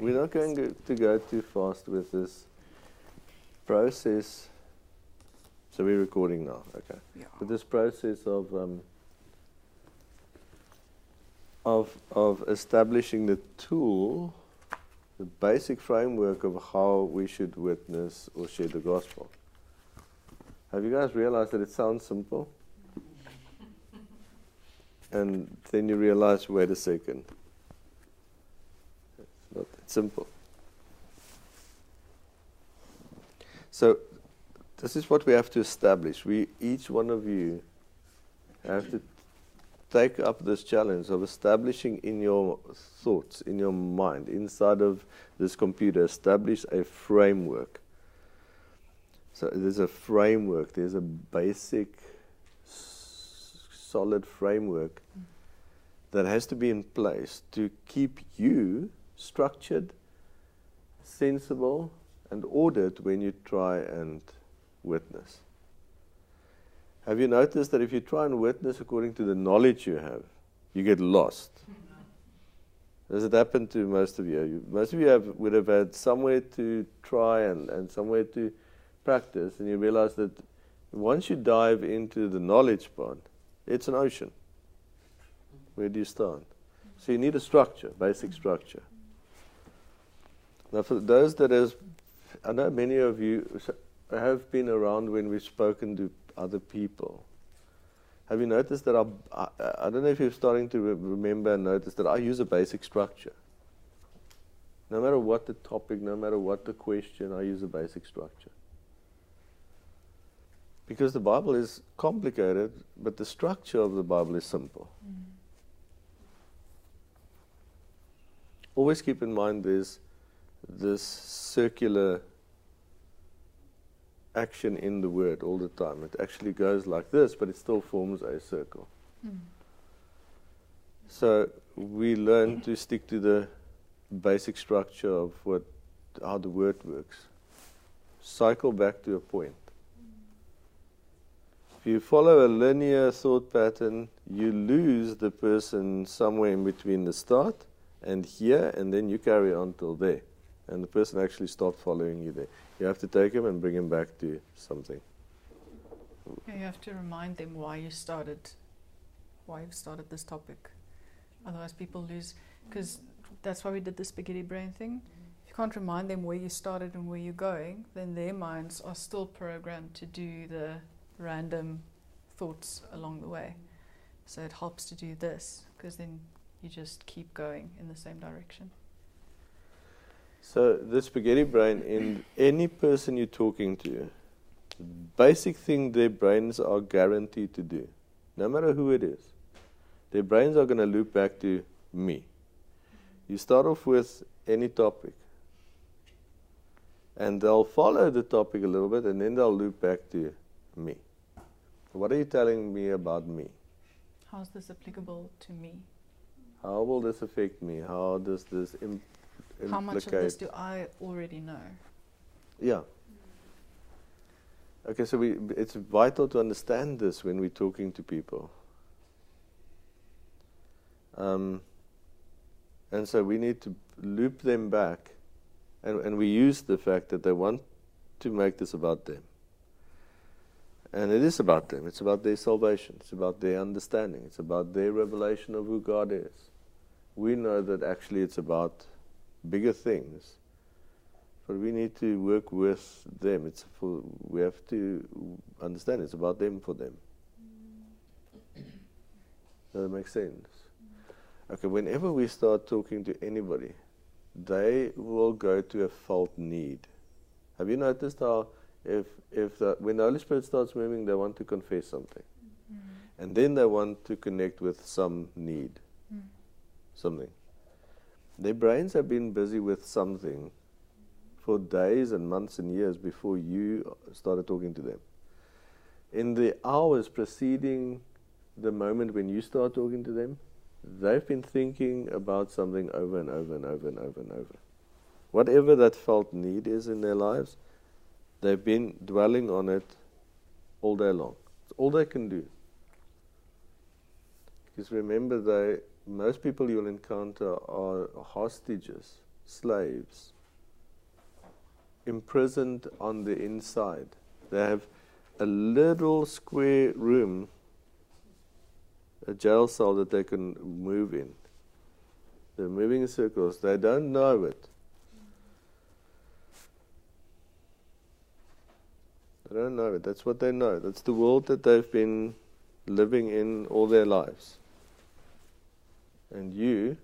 we're not going to, to go too fast with this process. So we're recording now, okay? Yeah. With this process of um, of of establishing the tool, the basic framework of how we should witness or share the gospel. Have you guys realized that it sounds simple? and then you realize, wait a second, it's not that simple. So, this is what we have to establish. We, each one of you, have to take up this challenge of establishing in your thoughts, in your mind, inside of this computer, establish a framework. So there's a framework, there's a basic, solid framework that has to be in place to keep you structured, sensible, and ordered when you try and witness. Have you noticed that if you try and witness according to the knowledge you have, you get lost? Does it happen to most of you? most of you have, would have had somewhere to try and, and somewhere to practice, and you realize that once you dive into the knowledge part, it's an ocean. Where do you start? So you need a structure, basic structure. Now, for those that has, I know many of you have been around when we've spoken to other people. Have you noticed that I, I, I don't know if you're starting to re- remember and notice that I use a basic structure. No matter what the topic, no matter what the question, I use a basic structure. Because the Bible is complicated, but the structure of the Bible is simple. Mm-hmm. Always keep in mind there's this circular action in the word all the time. It actually goes like this, but it still forms a circle. Hmm. So we learn to stick to the basic structure of what how the word works. Cycle back to a point. If you follow a linear thought pattern, you lose the person somewhere in between the start and here, and then you carry on till there. And the person actually stopped following you there. You have to take him and bring him back to something. You have to remind them why you started, why you've started this topic. Otherwise, people lose. Because that's why we did the spaghetti brain thing. If you can't remind them where you started and where you're going, then their minds are still programmed to do the random thoughts along the way. So it helps to do this because then you just keep going in the same direction. So the spaghetti brain in any person you're talking to, basic thing their brains are guaranteed to do, no matter who it is. Their brains are going to loop back to me. You start off with any topic, and they'll follow the topic a little bit, and then they'll loop back to me. What are you telling me about me? How's this applicable to me? How will this affect me? How does this imp- implicate? How much of this do I already know? Yeah. Okay, so we, it's vital to understand this when we're talking to people. Um, and so we need to loop them back, and, and we use the fact that they want to make this about them. And it is about them. It's about their salvation. It's about their understanding. It's about their revelation of who God is. We know that actually it's about bigger things but we need to work with them. It's for we have to understand it's about them for them. Mm. Does that make sense? Okay, whenever we start talking to anybody, they will go to a felt need. Have you noticed how if if the, when the Holy Spirit starts moving, they want to confess something, mm. and then they want to connect with some need, mm. something. Their brains have been busy with something for days and months and years before you started talking to them. In the hours preceding the moment when you start talking to them, they've been thinking about something over and over and over and over and over. Whatever that felt need is in their lives, they've been dwelling on it all day long. It's all they can do. Because remember, they, most people you'll encounter are hostages, slaves imprisoned on the inside. They have a little square room, a jail cell that they can move in. They're moving in circles. They don't know it. They don't know it. That's what they know. That's the world that they've been living in all their lives. And you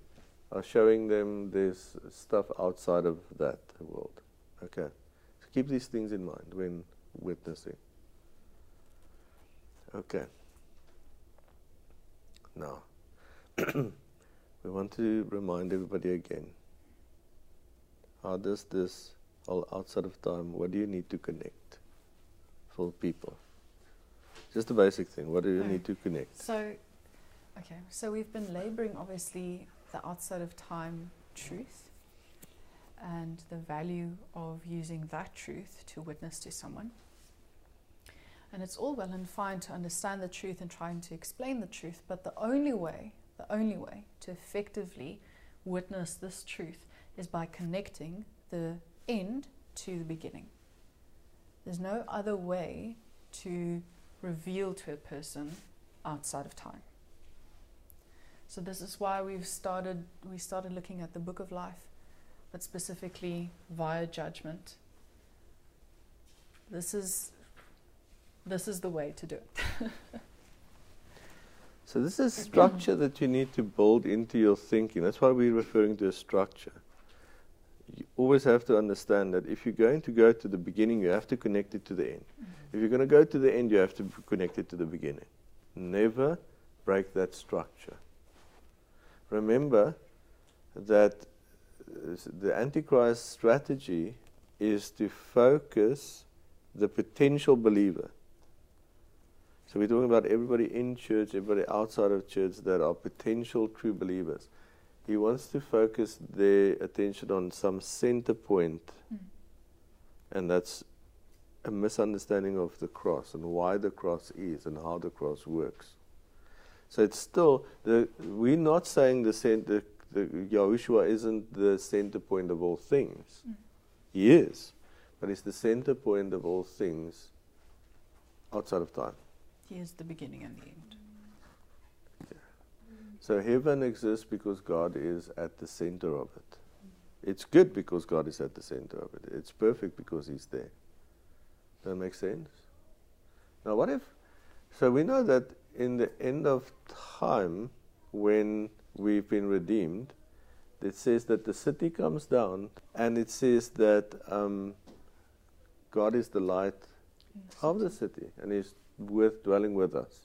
are showing them there's stuff outside of that world. Okay. So keep these things in mind when witnessing. Okay. Now, we want to remind everybody again how does this all outside of time, what do you need to connect for people? Just a basic thing. What do you need to connect? So, okay, so we've been laboring obviously the outside of time truth and the value of using that truth to witness to someone. And it's all well and fine to understand the truth and trying to explain the truth, but the only way, the only way to effectively witness this truth is by connecting the end to the beginning. There's no other way to reveal to a person outside of time. So this is why we've started we started looking at the book of life, but specifically via judgment. This is this is the way to do it. so this is structure that you need to build into your thinking. That's why we're referring to a structure. You always have to understand that if you're going to go to the beginning, you have to connect it to the end. Mm-hmm. If you're going to go to the end, you have to connect it to the beginning. Never break that structure. Remember that uh, the Antichrist strategy is to focus the potential believer. So we're talking about everybody in church, everybody outside of church that are potential true believers. He wants to focus their attention on some center point, mm. and that's a misunderstanding of the cross and why the cross is and how the cross works. So it's still the we're not saying the center the Yahushua isn't the center point of all things. Mm. He is, but he's the center point of all things outside of time. He is the beginning and the end. Yeah. So heaven exists because God is at the center of it. It's good because God is at the center of it. It's perfect because He's there. Does that make sense? Now, what if? So we know that in the end of time, when we've been redeemed, it says that the city comes down, and it says that um, God is the light of the city, and He's with dwelling with us.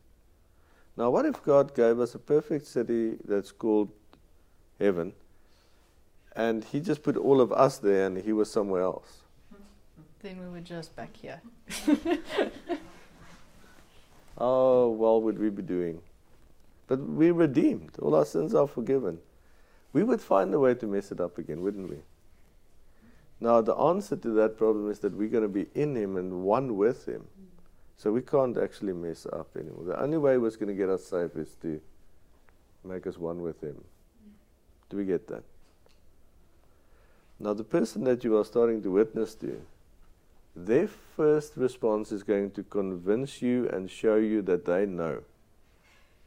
Now, what if God gave us a perfect city that's called heaven, and He just put all of us there, and He was somewhere else? Then we were just back here. How well would we be doing? But we're redeemed. All our sins are forgiven. We would find a way to mess it up again, wouldn't we? Now, the answer to that problem is that we're going to be in Him and one with Him. So we can't actually mess up anymore. The only way was going to get us safe is to make us one with Him. Do we get that? Now, the person that you are starting to witness to, their first response is going to convince you and show you that they know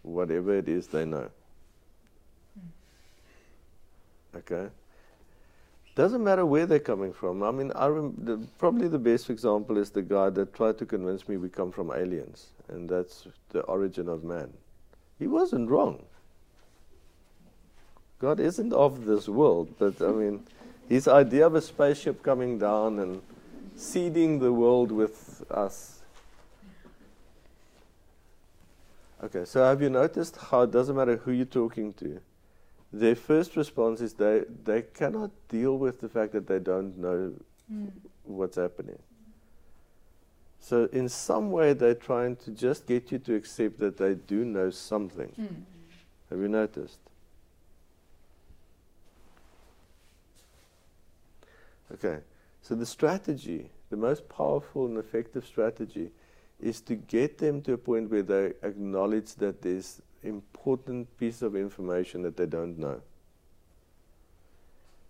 whatever it is they know. Okay? Doesn't matter where they're coming from. I mean, I the, probably the best example is the guy that tried to convince me we come from aliens, and that's the origin of man. He wasn't wrong. God isn't of this world, but I mean, his idea of a spaceship coming down and seeding the world with us. Okay, so have you noticed how it doesn't matter who you're talking to? their first response is they, they cannot deal with the fact that they don't know mm. what's happening. So, in some way, they're trying to just get you to accept that they do know something. Mm. Have you noticed? Okay, so the strategy, the most powerful and effective strategy, is to get them to a point where they acknowledge that there's important piece of information that they don't know.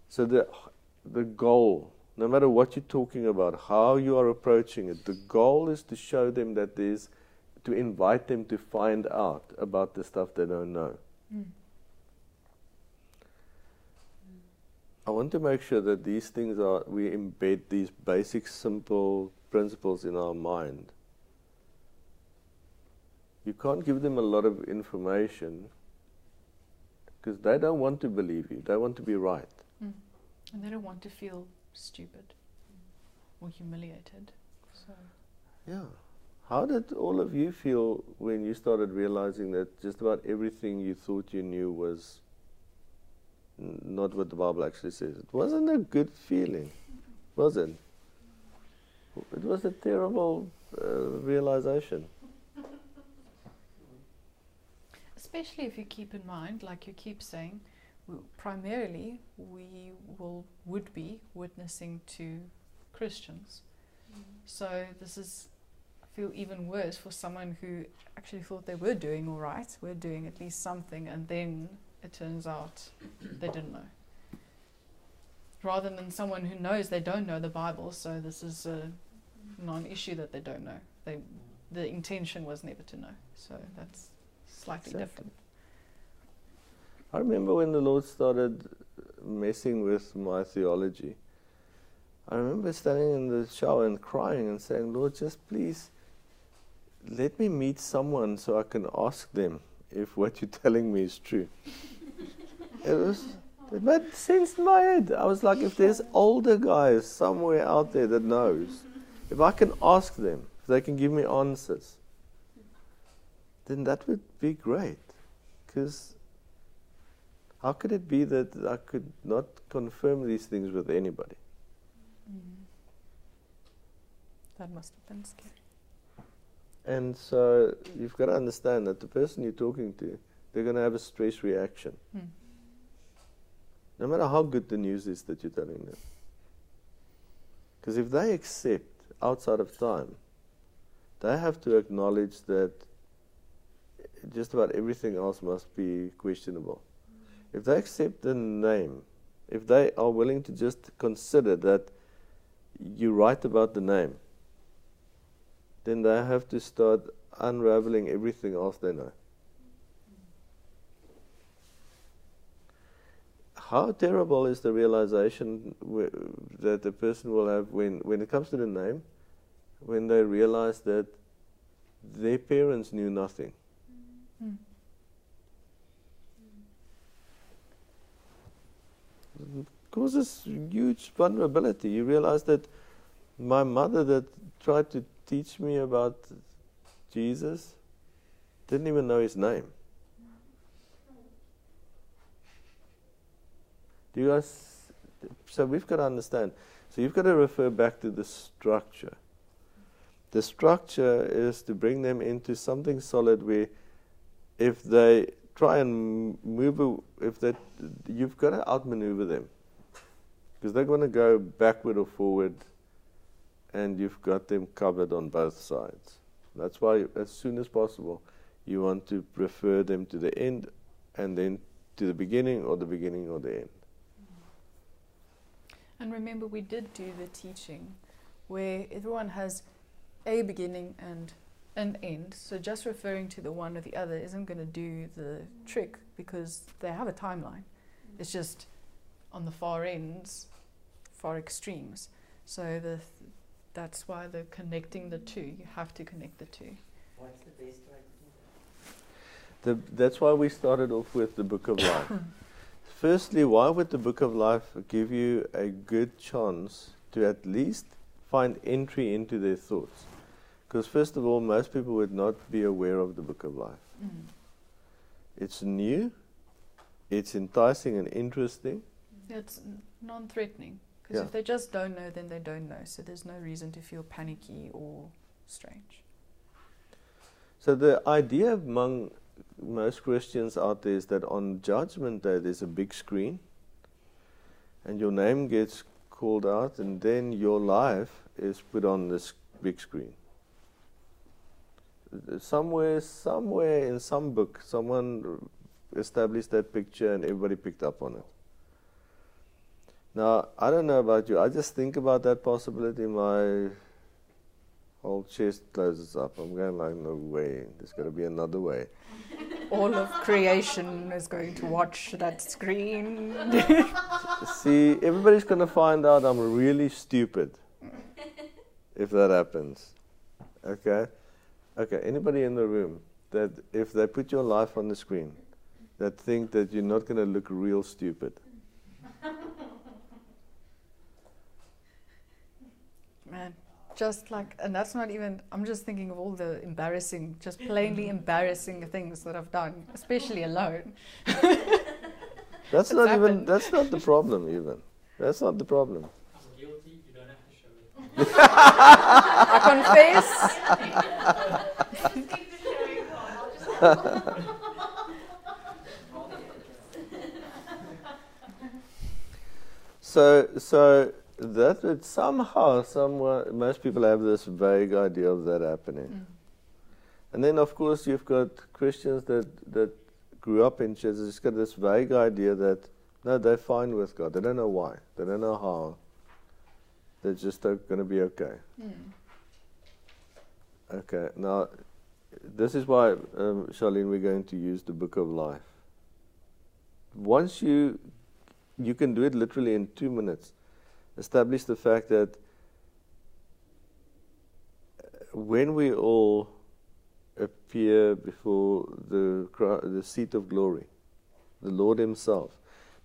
So the the goal, no matter what you're talking about, how you are approaching it, the goal is to show them that there's, to invite them to find out about the stuff they don't know. Mm. I want to make sure that these things are, we embed these basic, simple principles in our mind. You can't give them a lot of information because they don't want to believe you, they want to be right. Mm. And they don't want to feel stupid or humiliated. So. Yeah. How did all of you feel when you started realizing that just about everything you thought you knew was not what the Bible actually says. It wasn't a good feeling, was it? It was a terrible uh, realization. Especially if you keep in mind, like you keep saying, primarily we will would be witnessing to Christians. Mm. So this is I feel even worse for someone who actually thought they were doing all right, we're doing at least something, and then it turns out they didn't know. Rather than someone who knows they don't know the Bible, so this is a non issue that they don't know. They, the intention was never to know. So that's slightly exactly. different. I remember when the Lord started messing with my theology. I remember standing in the shower and crying and saying, Lord, just please let me meet someone so I can ask them if what you're telling me is true. It was sense in my head. I was like, if there's older guys somewhere out there that knows, if I can ask them, if they can give me answers, then that would be great. Because how could it be that I could not confirm these things with anybody? Mm. That must have been scary. And so you've got to understand that the person you're talking to, they're going to have a stress reaction. Mm. No matter how good the news is that you're telling them. Because if they accept outside of time, they have to acknowledge that just about everything else must be questionable. If they accept the name, if they are willing to just consider that you write about the name, then they have to start unraveling everything else they know. How terrible is the realization that the person will have when, when it comes to the name, when they realize that their parents knew nothing? Mm. It causes huge vulnerability. You realize that my mother that tried to teach me about Jesus didn't even know his name. Do you guys? So we've got to understand. So you've got to refer back to the structure. The structure is to bring them into something solid where, if they try and move, if they, you've got to outmaneuver them, because they're going to go backward or forward and you've got them covered on both sides. That's why, as soon as possible, you want to refer them to the end and then to the beginning or the beginning or the end. And remember, we did do the teaching where everyone has a beginning and an end. So just referring to the one or the other isn't going to do the trick because they have a timeline. It's just on the far ends, far extremes. So the that's why they're connecting the two. You have to connect the two. What's the best way to do that? The, that's why we started off with the Book of Life. Firstly, why would the Book of Life give you a good chance to at least find entry into their thoughts? Because, first of all, most people would not be aware of the Book of Life. Mm. It's new, it's enticing and interesting. It's non threatening. Because yeah. if they just don't know, then they don't know. So there's no reason to feel panicky or strange. So the idea among most Christians out there is that on Judgment Day there's a big screen, and your name gets called out, and then your life is put on this big screen. Somewhere, somewhere in some book, someone established that picture, and everybody picked up on it. Now, I don't know about you. I just think about that possibility. My whole chest closes up. I'm going like, no way. There's got to be another way. All of creation is going to watch that screen. See, everybody's going to find out I'm really stupid if that happens. Okay? Okay, anybody in the room that if they put your life on the screen, that think that you're not going to look real stupid. Man, just like, and that's not even, I'm just thinking of all the embarrassing, just plainly mm-hmm. embarrassing things that I've done, especially alone. That's not even, that's not the problem, even. That's not the problem. I'm guilty, you don't have to show it. I confess. Keep the showing on. I'll just So, so that would somehow, somewhere, most people have this vague idea of that happening. Mm. And then, of course, you've got Christians that, that grew up in churches, it's got this vague idea that, no, they're fine with God. They don't know why. They don't know how. They're just going to be okay. Mm. Okay, now, this is why, um, Charlene, we're going to use the Book of Life. Once you, you can do it literally in two minutes, establish the fact that when we all appear before the, the seat of glory, the Lord Himself.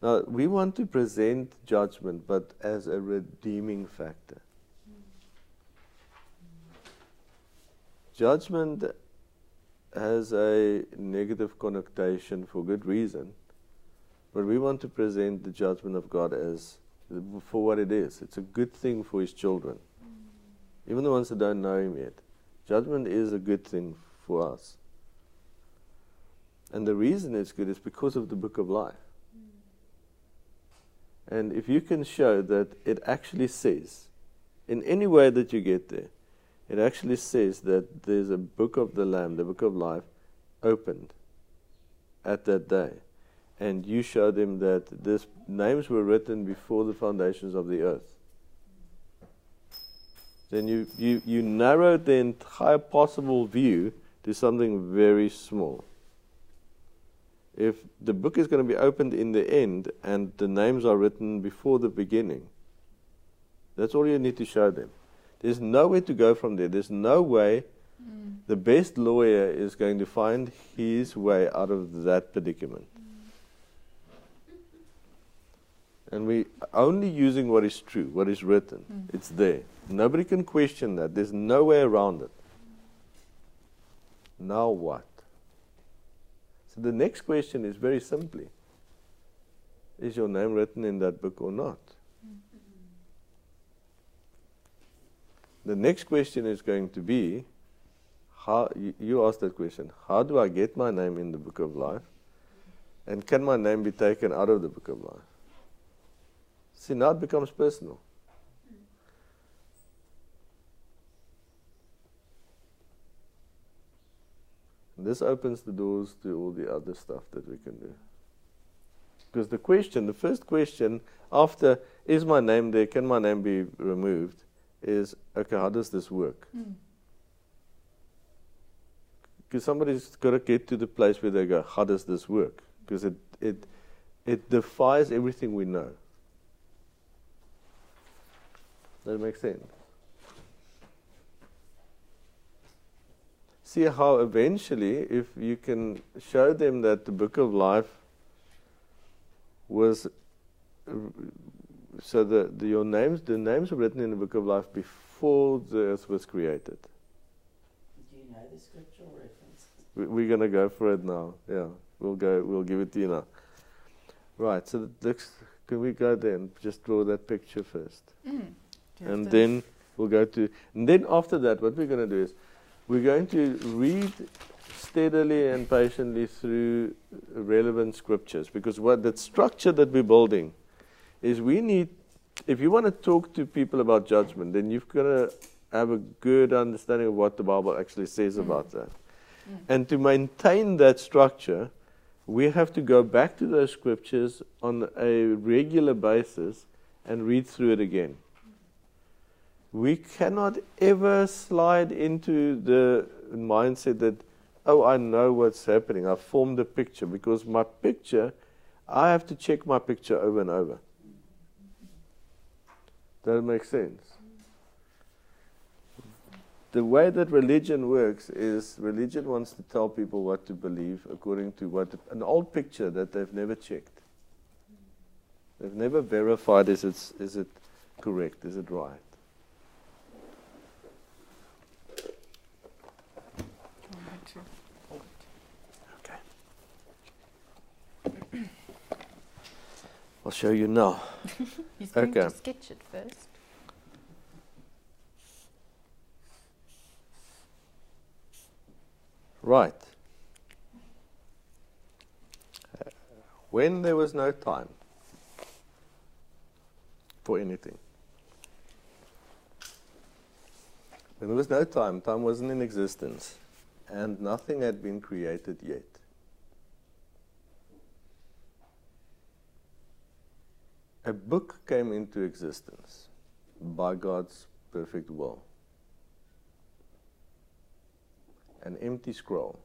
Now, we want to present judgment, but as a redeeming factor. Judgment has a negative connotation for good reason, but we want to present the judgment of God as for what it is. It's a good thing for His children, even the ones that don't know Him yet. Judgment is a good thing for us. And the reason it's good is because of the book of life. And if you can show that it actually says, in any way that you get there, it actually says that there's a book of the Lamb, the book of life, opened at that day. And you show them that these names were written before the foundations of the earth. Then you, you, you narrowed the entire possible view to something very small. If the book is going to be opened in the end and the names are written before the beginning, that's all you need to show them. There's nowhere to go from there. There's no way mm. the best lawyer is going to find his way out of that predicament. And we only using what is true, what is written. Mm. It's there. Nobody can question that. There's no way around it. Now what? So the next question is very simply Is your name written in that book or not? The next question is going to be how you, you ask that question how do I get my name in the book of life? And can my name be taken out of the book of life? See, now it becomes personal. And this opens the doors to all the other stuff that we can do. Because the question, the first question after, is my name there, can my name be removed, is, okay, how does this work? Mm. Because somebody's got to get to the place where they go, how does this work? Because it, it, it defies everything we know. Does that make sense? See how eventually, if you can show them that the book of life was, uh, so the, the your names, the names were written in the book of life before the earth was created. Do you know the scriptural reference? We- We're going to go for it now. Yeah, we'll go. We'll give it to you now. Right. So the next, can we go then? Just draw that picture first, Mm. And then we'll go to. And then after that, what we're going to do is, we're going to read steadily and patiently through relevant scriptures because what the structure that we're building is we need. If you want to talk to people about judgment, then you've got to have a good understanding of what the Bible actually says Mm. about that. Mm. And to maintain that structure, we have to go back to those scriptures on a regular basis and read through it again. We cannot ever slide into the mindset that, oh, I know what's happening. I've formed a picture because my picture, I have to check my picture over and over. That makes sense? The way that religion works is religion wants to tell people what to believe according to what an old picture that they've never checked. They've never verified is it, is it correct, is it right. Do you want me to hold it? Okay. I'll show you now. He's going to Okay. sketch it first. Right. Uh, When there was no time for anything. When there was no time, time wasn't in existence, and nothing had been created yet. A book came into existence by God's perfect will. An empty scroll.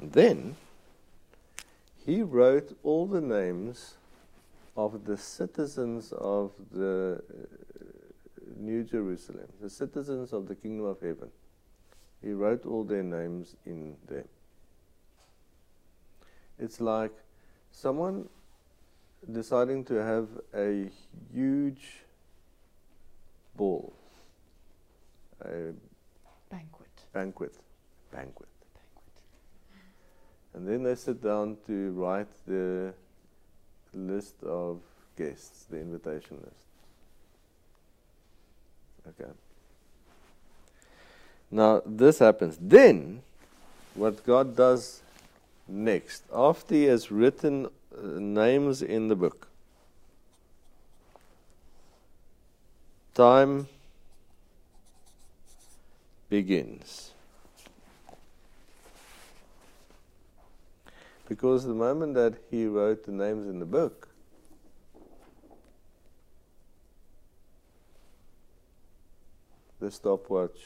Then he wrote all the names of the citizens of the uh, New Jerusalem, the citizens of the kingdom of heaven. He wrote all their names in there. It's like someone deciding to have a huge ball, a Banquet. banquet, banquet. And then they sit down to write the list of guests, the invitation list. Okay. Now this happens. Then, what God does next, after He has written uh, names in the book, time begins. Because the moment that he wrote the names in the book, the stopwatch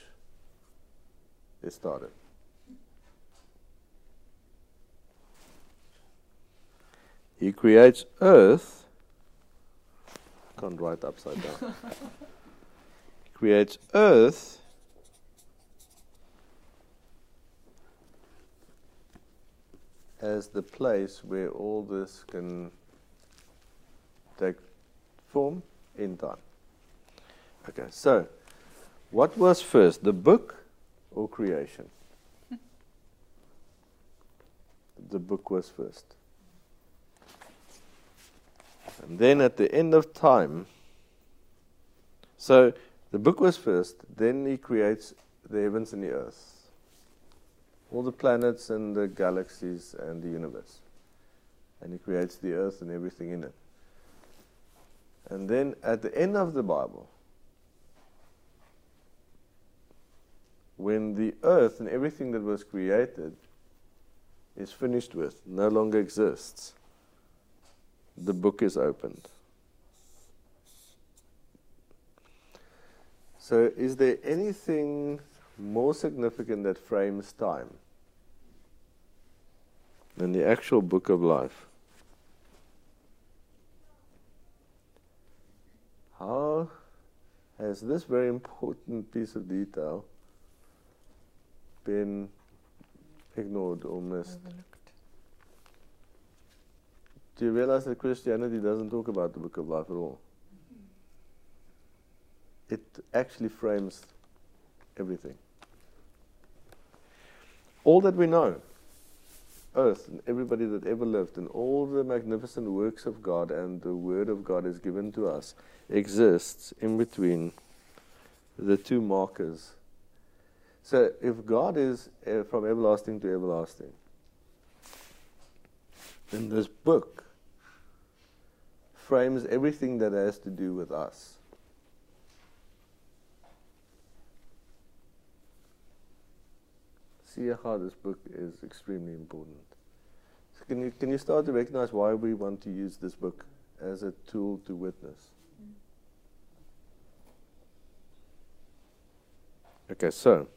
is started. He creates earth. Can't write upside down. he creates earth as the place where all this can take form in time. Okay, so what was first, the book or creation? the book was first. And then at the end of time, so the book was first, then he creates the heavens and the earth all the planets and the galaxies and the universe. And he creates the earth and everything in it. And then at the end of the Bible, when the earth and everything that was created is finished with, no longer exists, the book is opened. So, is there anything more significant that frames time than the actual book of life? How has this very important piece of detail been ignored or missed? Overlooked. Do you realize that Christianity doesn't talk about the book of life at all? Mm-hmm. It actually frames everything. All that we know, earth and everybody that ever lived, and all the magnificent works of God and the Word of God is given to us, exists in between the two markers. So if God is uh, from everlasting to everlasting, then this book frames everything that has to do with us. See see how this book is extremely important. So can you can you start to recognize why we want to use this book as a tool to witness? Okay, so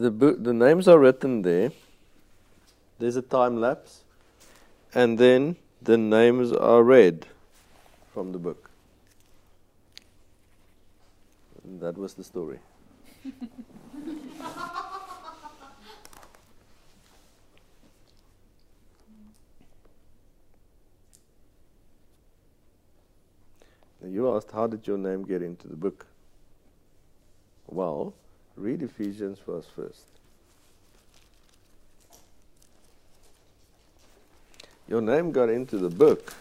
the book, the names are written there. There's a time lapse, and then the names are read from the book. And that was the story. You asked, how did your name get into the book? Well, read Ephesians verse first. Your name got into the book.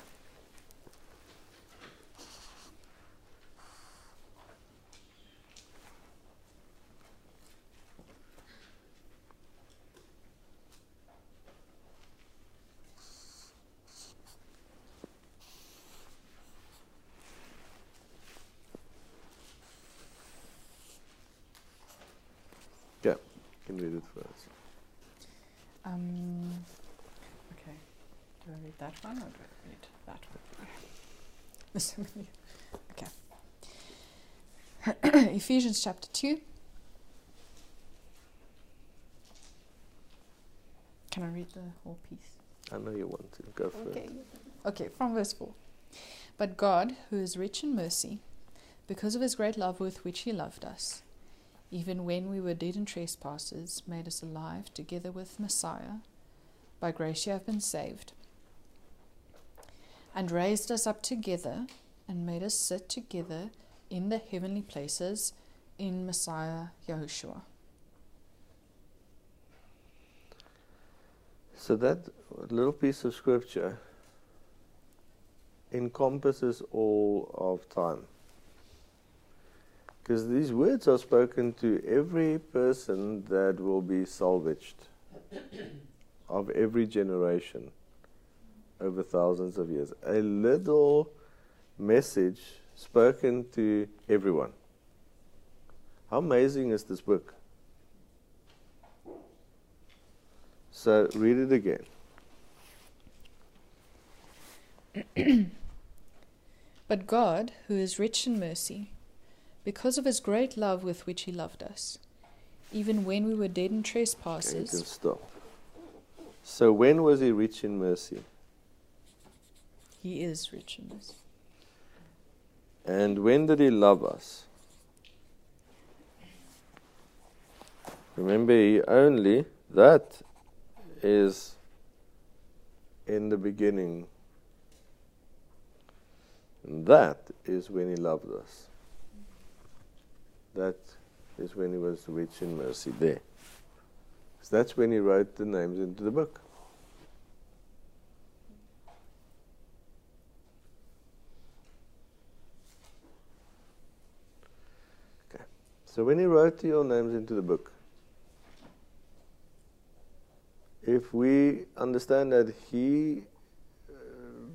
Yeah, you can read it first. Um, okay. Do I read that one or do I read that one? There's so many. Chapter 2. Can I read the whole piece? I know you want to go first. Okay. Okay, from verse 4. But God, who is rich in mercy, because of his great love with which he loved us, even when we were dead in trespasses, made us alive together with Messiah. By grace you have been saved. And raised us up together and made us sit together in the heavenly places in Messiah Yahushua. So that little piece of scripture encompasses all of time. Because these words are spoken to every person that will be salvaged of every generation over thousands of years. A little message spoken to everyone. How amazing is this book? So read it again. But God, who is rich in mercy, because of his great love with which he loved us, even when we were dead in Okay, trespasses, stop. So when was he rich in mercy? he is rich in mercy. And when did he love us? Remember, only, that is in the beginning. And that is when he loved us. That is when he was rich in mercy there. So that's when he wrote the names into the book. Okay. So when he wrote your names into the book, if we understand that he uh,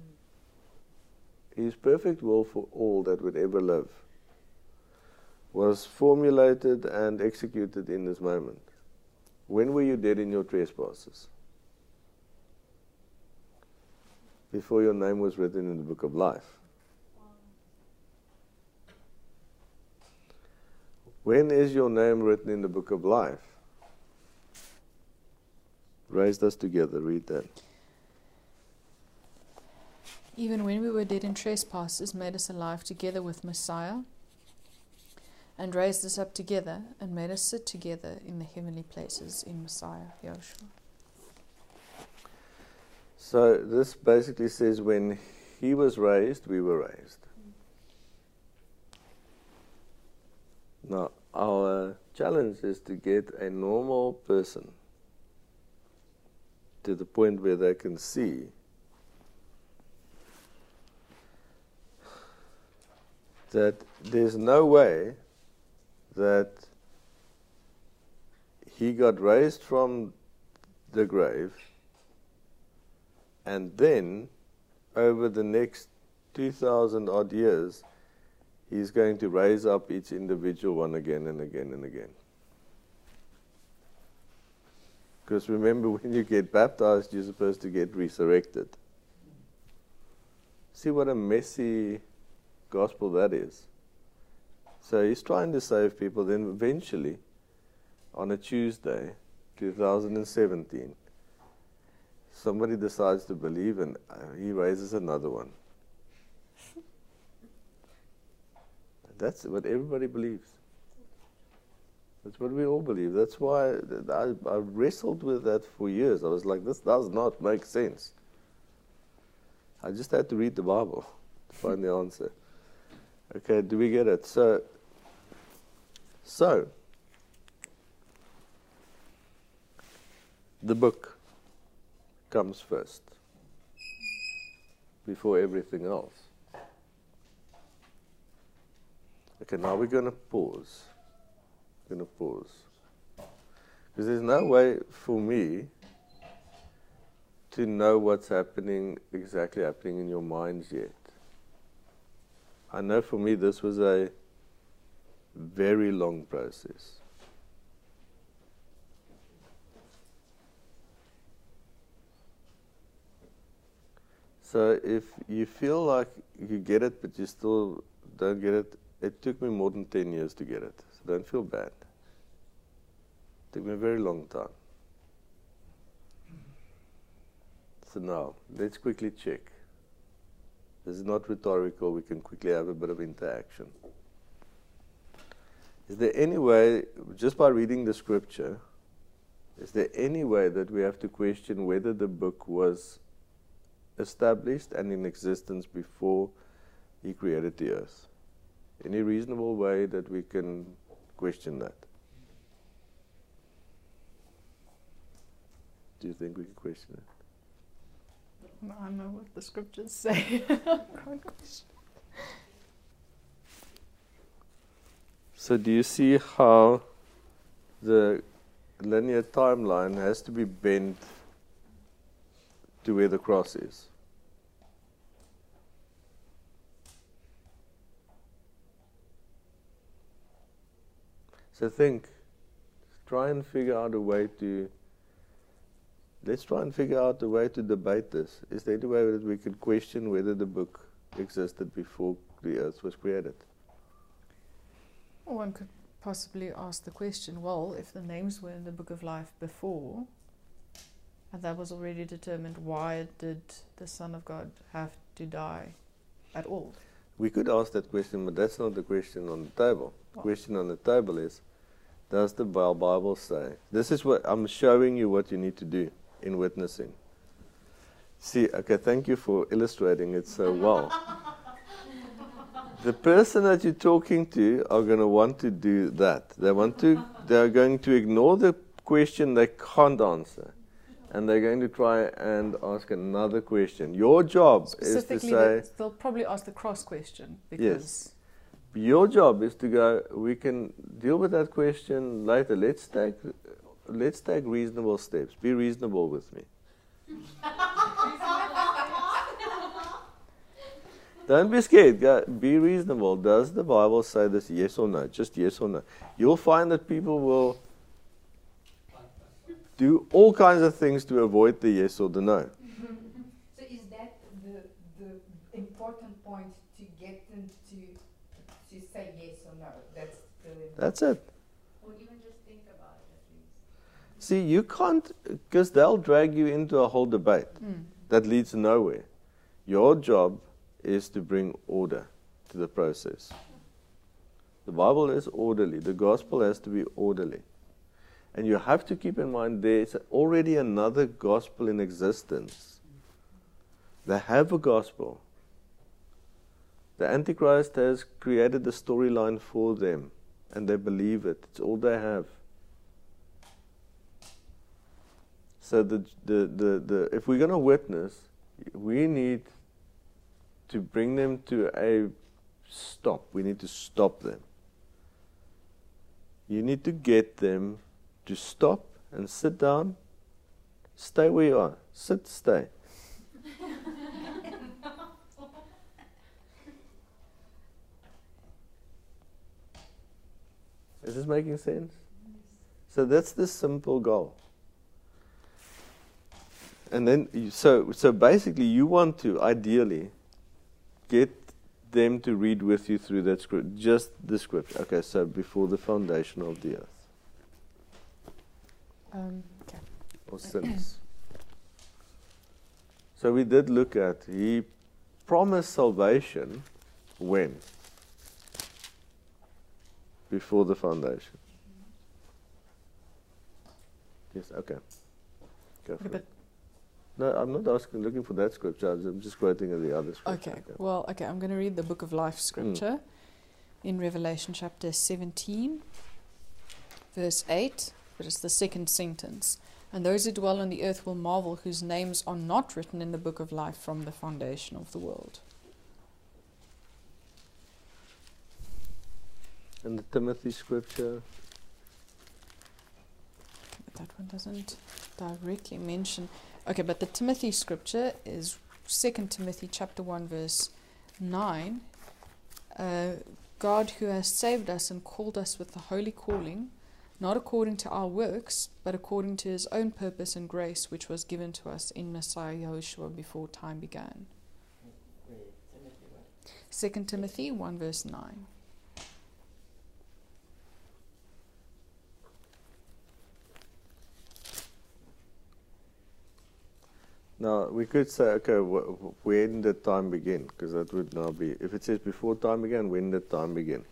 his perfect will for all that would ever live was formulated and executed in this moment. When were you dead in your trespasses? Before your name was written in the book of life. When is your name written in the book of life? Raised us together, read that. Even when we were dead in trespasses, made us alive together with Messiah, and raised us up together, and made us sit together in the heavenly places in Messiah, Yahushua. So this basically says when he was raised, we were raised. Now, our challenge is to get a normal person to the point where they can see that there's no way that he got raised from the grave and then over the next 2000 odd years He's going to raise up each individual one again and again and again. Because remember, when you get baptized, you're supposed to get resurrected. See what a messy gospel that is. So he's trying to save people, then eventually, on a Tuesday, 2017, somebody decides to believe and uh, he raises another one. That's what everybody believes. That's what we all believe. That's why I, I wrestled with that for years. I was like, this does not make sense. I just had to read the Bible to find the answer. Okay, do we get it? So, so the book comes first before everything else. Okay, now we're going to pause. Going to pause. Because there's no way for me to know what's happening, exactly happening in your minds yet. I know for me this was a very long process. So if you feel like you get it but you still don't get it, it took me more than 10 years to get it. Don't feel bad. Took me a very long time. So now, let's quickly check. This is not rhetorical, we can quickly have a bit of interaction. Is there any way, just by reading the scripture, is there any way that we have to question whether the book was established and in existence before he created the earth? Any reasonable way that we can question that? Do you think we can question it? I know what the scriptures say. so, do you see how the linear timeline has to be bent to where the cross is? So, think, try and figure out a way to let's try and figure out a way to debate this. Is there any way that we could question whether the book existed before the earth was created? Well, one could possibly ask the question well, if the names were in the book of life before, and that was already determined, why did the Son of God have to die at all? We could ask that question, but that's not the question on the table. Question on the table is Does the Bible say? This is what I'm showing you what you need to do in witnessing. See, okay, thank you for illustrating it so well. the person that you're talking to are going to want to do that. They want to. They're going to ignore the question they can't answer, and they're going to try and ask another question. Your job is to say. They'll probably ask the cross question because. Yes. Your job is to go. We can deal with that question later. Let's take let's take reasonable steps. Be reasonable with me. Don't be scared. Be reasonable. Does the Bible say this? Yes or no? Just yes or no. You'll find that people will do all kinds of things to avoid the yes or the no. So is that the, the important point to get them to to say yes or no? That's the That's it. See, you can't, because they'll drag you into a whole debate mm. that leads nowhere. Your job is to bring order to the process. The Bible is orderly, the gospel has to be orderly. And you have to keep in mind there's already another gospel in existence. They have a gospel. The Antichrist has created the storyline for them, and they believe it. It's all they have. So the, the, the, the, if we're going to witness, we need to bring them to a stop. We need to stop them. You need to get them to stop and sit down. Stay where you are. Sit, stay. Is this making sense? So that's the simple goal. And then, you, so so basically, you want to ideally get them to read with you through that script, just the script. Okay, so before the foundation of the earth, Um, okay. or since. so we did look at he promised salvation when before the foundation. Yes. Okay. Go for Okay, it. No, I'm not asking, looking for that scripture. I'm just quoting the other scripture. Okay, well, okay, I'm going to read the Book of Life scripture in Revelation chapter 17, verse 8, but it's the second sentence. And those who dwell on the earth will marvel, whose names are not written in the book of life from the foundation of the world. And the Timothy scripture. But that one doesn't directly mention. Okay, but the Timothy scripture is 2 Timothy chapter 1, verse 9. Uh, God who has saved us and called us with the holy calling, not according to our works, but according to his own purpose and grace, which was given to us in Messiah Yahushua before time began. Where Timothy what? 2 Timothy 1, verse 9. Now, we could say, okay, wh- wh- when did time begin? Because that would now be, if it says before time began, when did time begin?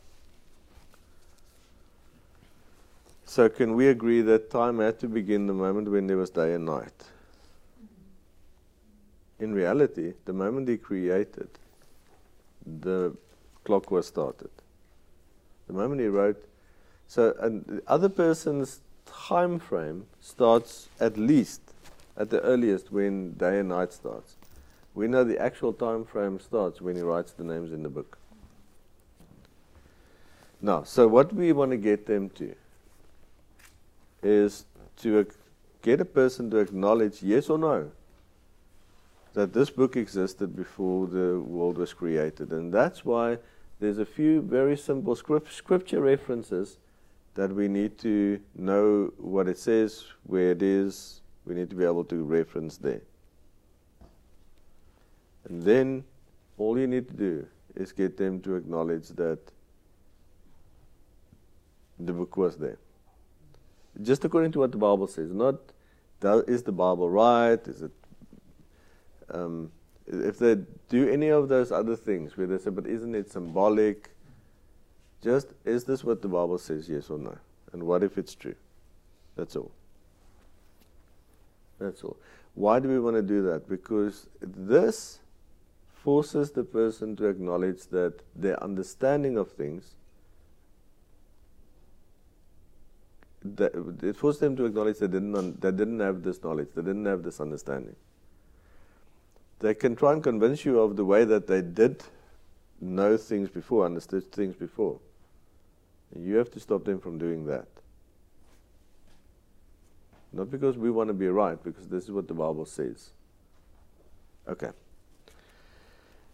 So, can we agree that time had to begin the moment when there was day and night? In reality, the moment he created, the clock was started. The moment he wrote, so and the other person's time frame starts at least at the earliest when day and night starts. We know the actual time frame starts when he writes the names in the book. Now, so what we want to get them to is to get a person to acknowledge yes or no that this book existed before the world was created. And that's why there's a few very simple script, scripture references that we need to know what it says, where it is, we need to be able to reference there. And then all you need to do is get them to acknowledge that the book was there. Just according to what the Bible says, not is the Bible right? Is it um, if they do any of those other things where they say, but isn't it symbolic? Just is this what the Bible says, yes or no? And what if it's true? That's all. That's all. Why do we want to do that? Because this forces the person to acknowledge that their understanding of things it forced them to acknowledge they didn't they didn't have this knowledge, they didn't have this understanding. They can try and convince you of the way that they did know things before, understood things before. You have to stop them from doing that. Not because we want to be right, because this is what the Bible says. Okay.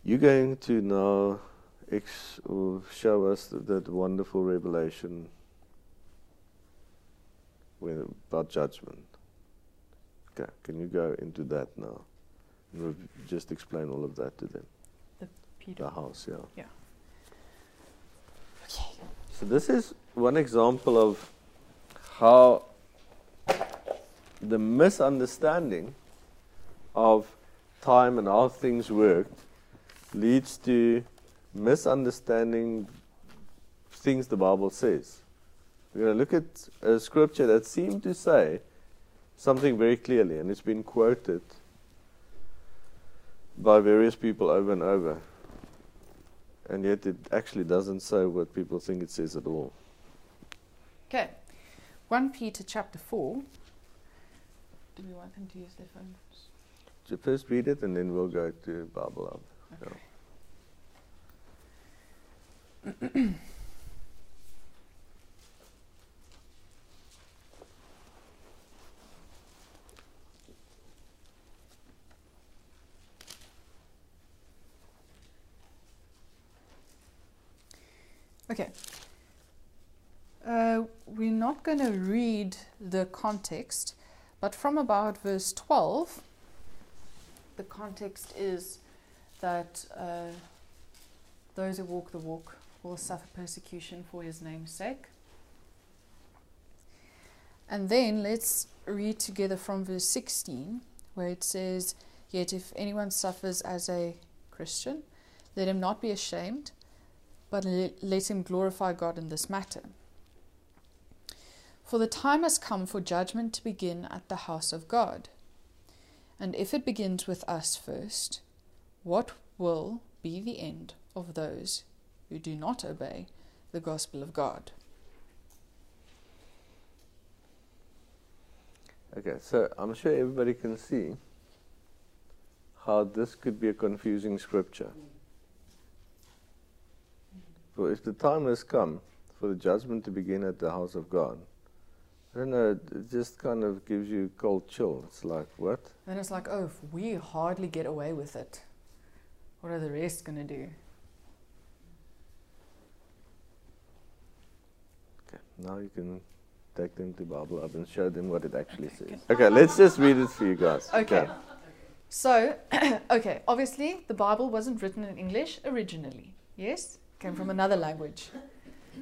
You're going to now ex- uh, show us that, that wonderful revelation with, about judgment. Okay, can you go into that now? And we'll just explain all of that to them. The Peter. The house, yeah. Yeah. Okay. So this is one example of how the misunderstanding of time and how things worked leads to misunderstanding things the Bible says. We're going to look at a scripture that seemed to say something very clearly, and it's been quoted by various people over and over. And yet it actually doesn't say what people think it says at all. Okay. 1 Peter chapter 4. Do we want them to use their phones? So first read it and then we'll go to Bible Hub. Okay. Okay. Uh, we're not going to read the context, but from about verse 12, the context is that uh, those who walk the walk will suffer persecution for his name's sake. And then let's read together from verse 16, where it says, Yet if anyone suffers as a Christian, let him not be ashamed, but le- let him glorify God in this matter. For the time has come for judgment to begin at the house of God. And if it begins with us first, what will be the end of those who do not obey the gospel of God? Okay, so I'm sure everybody can see how this could be a confusing scripture. For if the time has come for the judgment to begin at the house of God, I don't know, it just kind of gives you a cold chill. It's like, what? Then it's like, oh, if we hardly get away with it, what are the rest going to do? Okay, now you can take them to Bible Hub and show them what it actually says. Okay, let's just read it for you guys. Okay. So, okay, obviously the Bible wasn't written in English originally. Yes? Came from another language.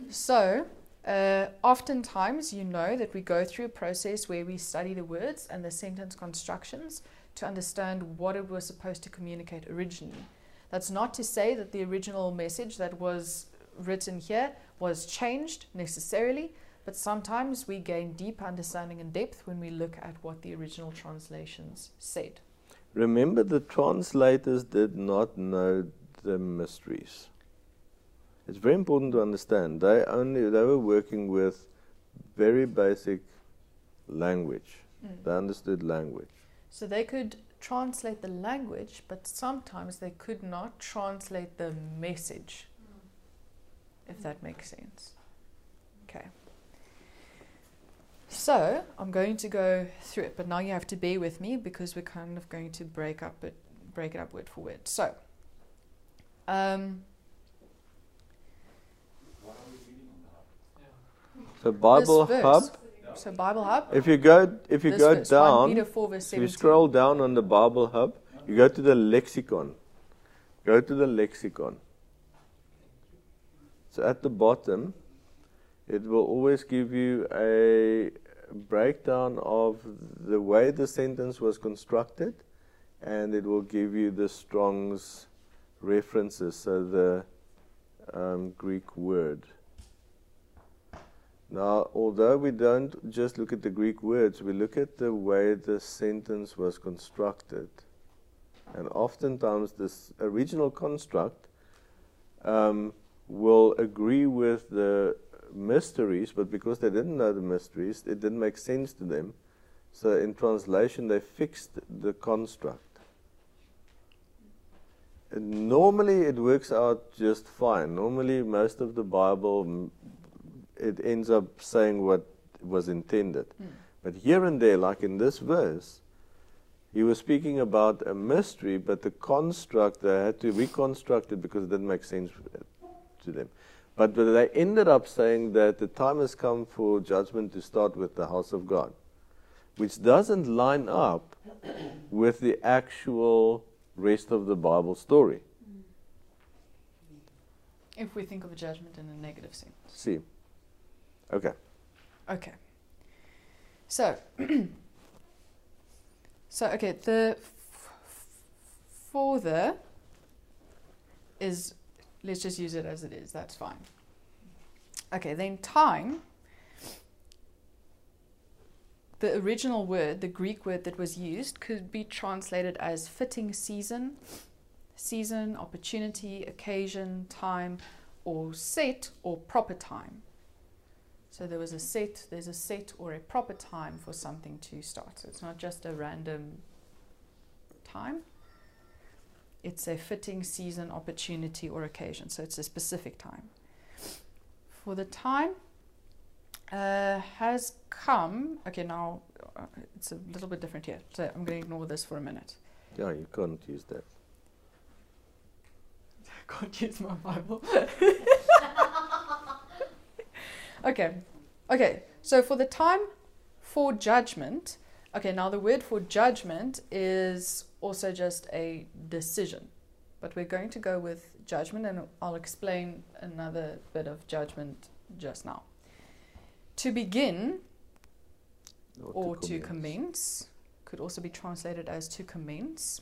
So, uh, oftentimes you know that we go through a process where we study the words and the sentence constructions to understand what it was supposed to communicate originally. That's not to say that the original message that was written here was changed necessarily, but sometimes we gain deep understanding and depth when we look at what the original translations said. Remember, the translators did not know the mysteries. It's very important to understand. They only they were working with very basic language. Mm. They understood language. So they could translate the language, but sometimes they could not translate the message, if that makes sense. Okay. So I'm going to go through it, but now you have to bear with me because we're kind of going to break up it, break it up word for word. So, um, So Bible this Hub. so Bible Hub. If you go if you go verse, down, Peter 4 verse if you scroll down on the Bible Hub, you go to the lexicon. Go to the lexicon. So at the bottom, it will always give you a breakdown of the way the sentence was constructed, and it will give you the Strong's references, so the um, Greek word. Now, although we don't just look at the Greek words, we look at the way the sentence was constructed. And oftentimes, this original construct um, will agree with the mysteries, but because they didn't know the mysteries, it didn't make sense to them. So, in translation, they fixed the construct. And normally, it works out just fine. Normally, most of the Bible it ends up saying what was intended. Mm. But here and there, like in this verse, he was speaking about a mystery, but the construct they had to reconstruct it because it didn't make sense to them. But they ended up saying that the time has come for judgment to start with the house of God, which doesn't line up with the actual rest of the Bible story. If we think of a judgment in a negative sense. See? Okay. Okay. So, so okay, the for the is let's just use it as it is. That's fine. Okay, then time. The original word, the Greek word that was used, could be translated as fitting season, season, opportunity, occasion, time, or set or proper time. So there was a set, there's a set or a proper time for something to start. So it's not just a random time. It's a fitting season, opportunity, or occasion. So it's a specific time. For the time uh, has come. Okay, now uh, it's a little bit different here. So I'm going to ignore this for a minute. Yeah, you can't use that. I can't use my Bible. okay, okay. So for the time for judgment, okay, now the word for judgment is also just a decision. But we're going to go with judgment and I'll explain another bit of judgment just now. To begin or to commence could also be translated as to commence.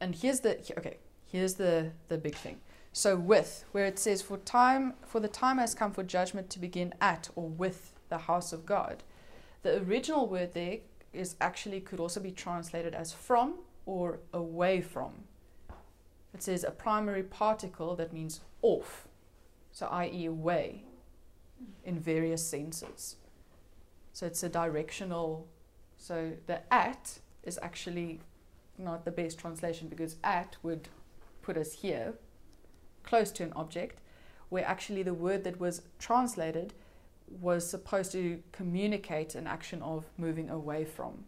And here's the okay, here's the the big thing. So with where it says for time for the time has come for judgment to begin at or with the house of God. The original word there is actually could also be translated as from or away from. It says a primary particle that means off, so i.e., away, in various senses. So it's a directional. So the at is actually not the best translation because at would put us here, close to an object, where actually the word that was translated was supposed to communicate an action of moving away from.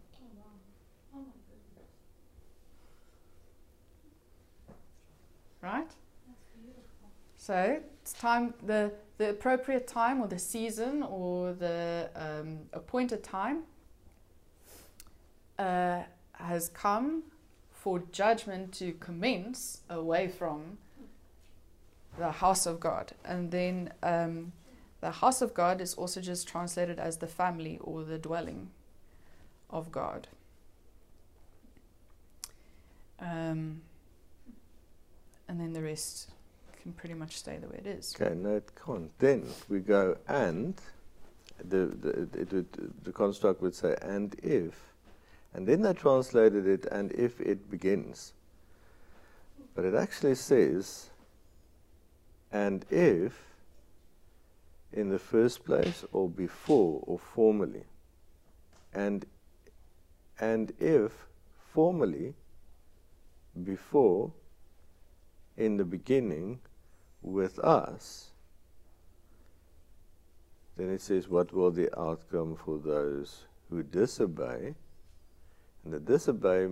Right? So it's time the the appropriate time or the season or the um, appointed time uh, has come for judgment to commence away from the house of God. And then um, the house of God is also just translated as the family or the dwelling of God. Um, and then the rest can pretty much stay the way it is. Okay, no, it can't. Then we go and the the, it would, the construct would say and if, and then they translated it and if it begins. But it actually says and if in the first place or before or formally. And and if formally before in the beginning with us, then it says, What will the outcome for those who disobey? And the disobey,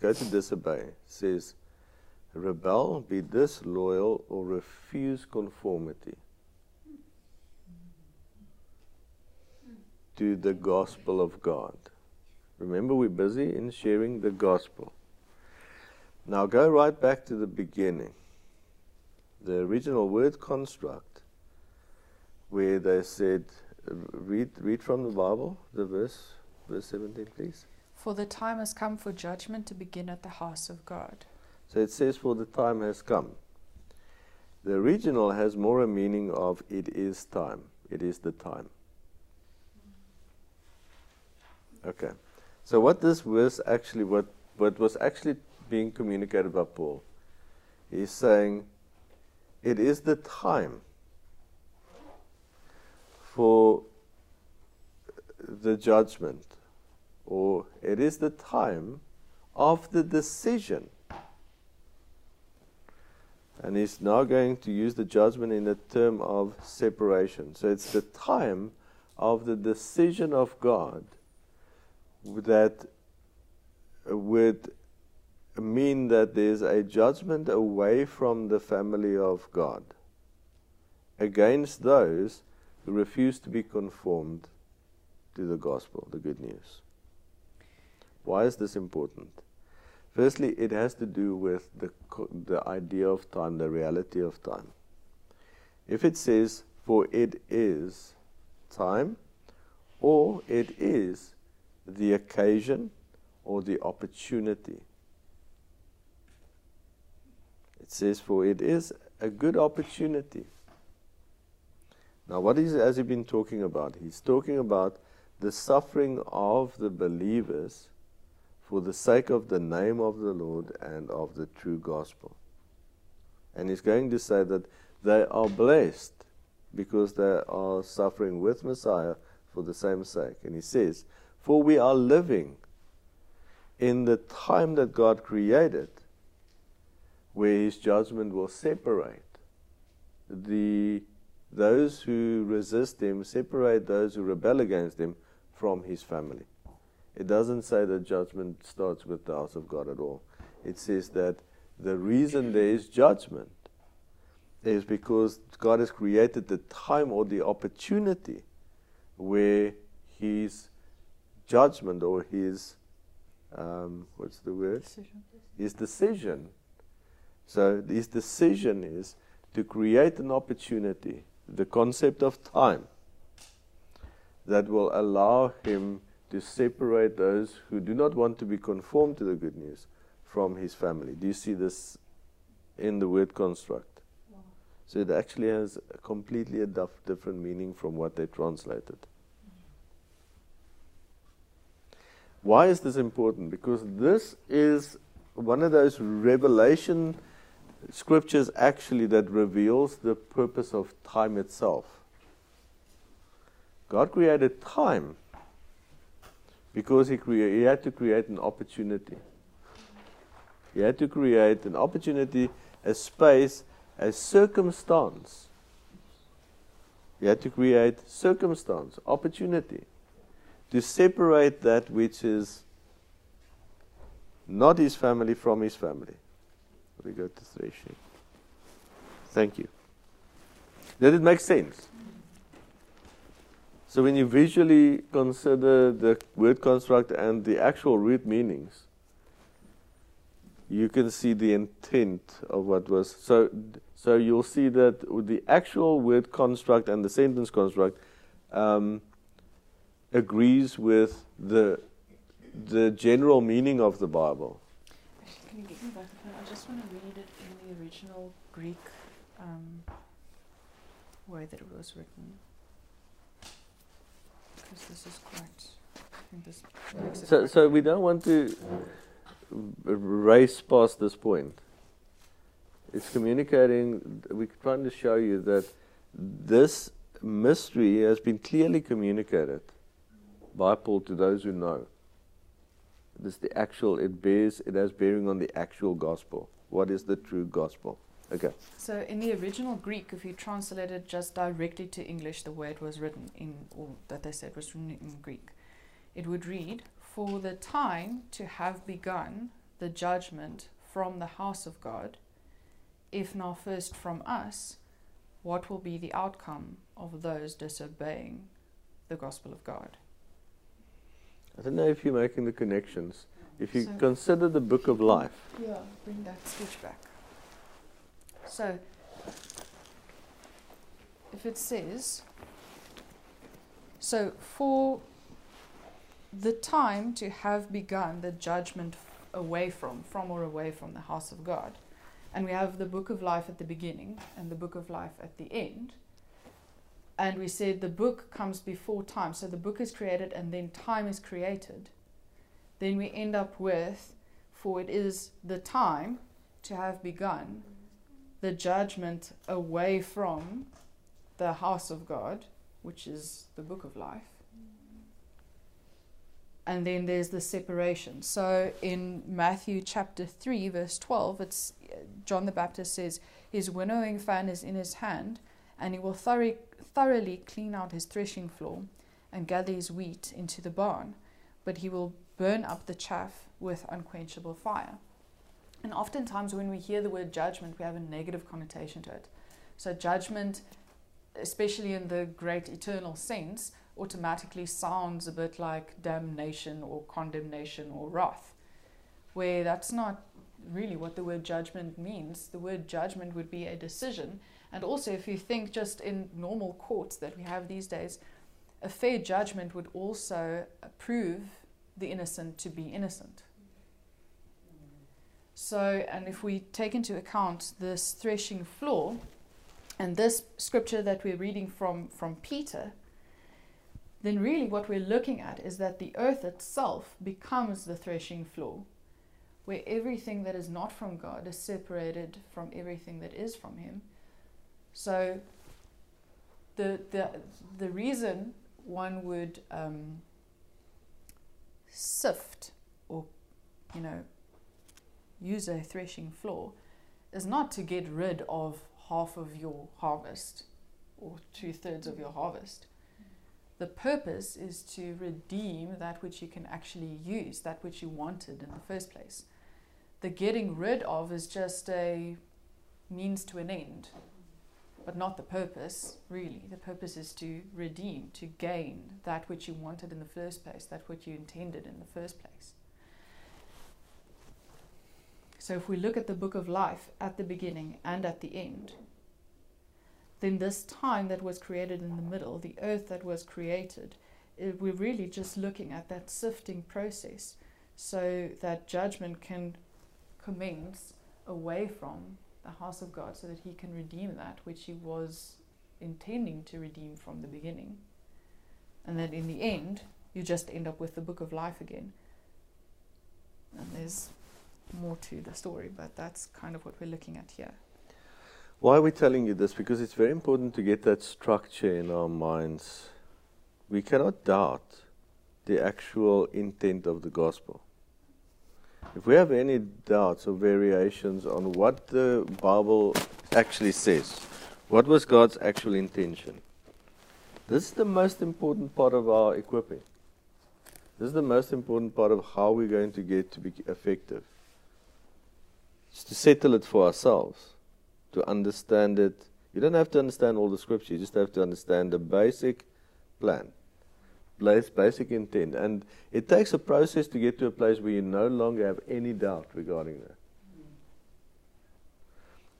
go to disobey, says, rebel, be disloyal, or refuse conformity to the gospel of God. Remember, we're busy in sharing the gospel. Now go right back to the beginning the original word construct where they said, read, read from the Bible, the verse, verse 17, please. For the time has come for judgment to begin at the house of God. So it says, for the time has come. The original has more a meaning of it is time. It is the time. Okay. So what this was actually, what, what was actually being communicated by Paul, is saying it is the time for the judgment, or it is the time of the decision. And he's now going to use the judgment in the term of separation. So it's the time of the decision of God that would mean that there's a judgment away from the family of God against those who refuse to be conformed to the gospel, the good news. Why is this important? Firstly, it has to do with the, the idea of time, the reality of time. If it says, for it is time, or it is the occasion or the opportunity it says, For it is a good opportunity. Now, what is, has he been talking about? He's talking about the suffering of the believers for the sake of the name of the Lord and of the true gospel. And he's going to say that they are blessed because they are suffering with Messiah for the same sake. And he says, For we are living in the time that God created where his judgment will separate the those who resist him, separate those who rebel against him from his family. It doesn't say that judgment starts with the house of God at all. It says that the reason there is judgment is because God has created the time or the opportunity where His judgment or His um, what's the word? Decision. His decision. So his decision is to create an opportunity, the concept of time, that will allow him to separate those who do not want to be conformed to the good news from his family. Do you see this in the word construct? So it actually has a completely a different meaning from what they translated. Why is this important? Because this is one of those revelation scriptures actually that reveals the purpose of time itself. God created time because he, crea- he had to create an opportunity. He had to create an opportunity, a space, a circumstance. He had to create circumstance, opportunity, to separate that which is not his family from his family. We go to threshing. Thank you. Does it make sense? So when you visually consider the word construct and the actual root meanings, you can see the intent of what was. So, so you'll see that the actual word construct and the sentence construct um, agrees with the the general meaning of the Bible. Actually, can you give me back? I just want to read it in the original Greek um, way that it was written. Because this is quite. This So, so we don't want to race past this point. It's communicating, we're trying to show you that this mystery has been clearly communicated by Paul to those who know. This the actual, it bears, it has bearing on the actual gospel. What is the true gospel? Okay. So in the original Greek, if you translate it just directly to English, the way it was written in, or that they said was written in Greek, it would read, "For the time to have begun the judgment from the house of God, if now first from us, what will be the outcome of those disobeying the gospel of God?" I don't know if you're making the connections. If you So- consider the book of life, Yeah, bring that sketch back. So, if it says, so for the time to have begun the judgment away from, from or away from the house of God, and we have the book of life at the beginning and the book of life at the end, and we said the book comes before time, so the book is created and then time is created, then we end up with for it is the time to have begun the judgment away from the house of God, which is the book of life. And then there's the separation. So in Matthew chapter 3, verse 12, it's John the Baptist says, His winnowing fan is in his hand, and he will thoroughly, thoroughly clean out his threshing floor and gather his wheat into the barn, but he will burn up the chaff with unquenchable fire. And oftentimes, when we hear the word judgment, we have a negative connotation to it. So, judgment, especially in the great eternal sense, automatically sounds a bit like damnation or condemnation or wrath, where that's not really what the word judgment means. The word judgment would be a decision. And also, if you think just in normal courts that we have these days, a fair judgment would also prove the innocent to be innocent. So, and if we take into account this threshing floor, and this scripture that we're reading from, from Peter, then really what we're looking at is that the earth itself becomes the threshing floor, where everything that is not from God is separated from everything that is from Him. So, the, the, the reason one would um, sift or, you know, use a threshing floor is not to get rid of half of your harvest or two thirds of your harvest. The purpose is to redeem that which you can actually use, that which you wanted in the first place. The getting rid of is just a means to an end. but not the purpose, really. The purpose is to redeem, to gain that which you wanted in the first place, that which you intended in the first place. So if we look at the book of life at the beginning and at the end, then this time that was created in the middle, the earth that was created, it, we're really just looking at that sifting process so that judgment can commence away from the house of God so that he can redeem that which he was intending to redeem from the beginning. And that in the end, you just end up with the book of life again. And there's more to the story, but that's kind of what we're looking at here. Why are we telling you this? Because it's very important to get that structure in our minds. We cannot doubt the actual intent of the gospel. If we have any doubts or variations on what the Bible actually says, what was God's actual intention, this is the most important part of our equipping. This is the most important part of how we're going to get to be effective. It's to settle it for ourselves, to understand it. You don't have to understand all the scripture, you just have to understand the basic plan basic intent. And it takes a process to get to a place where you no longer have any doubt regarding that.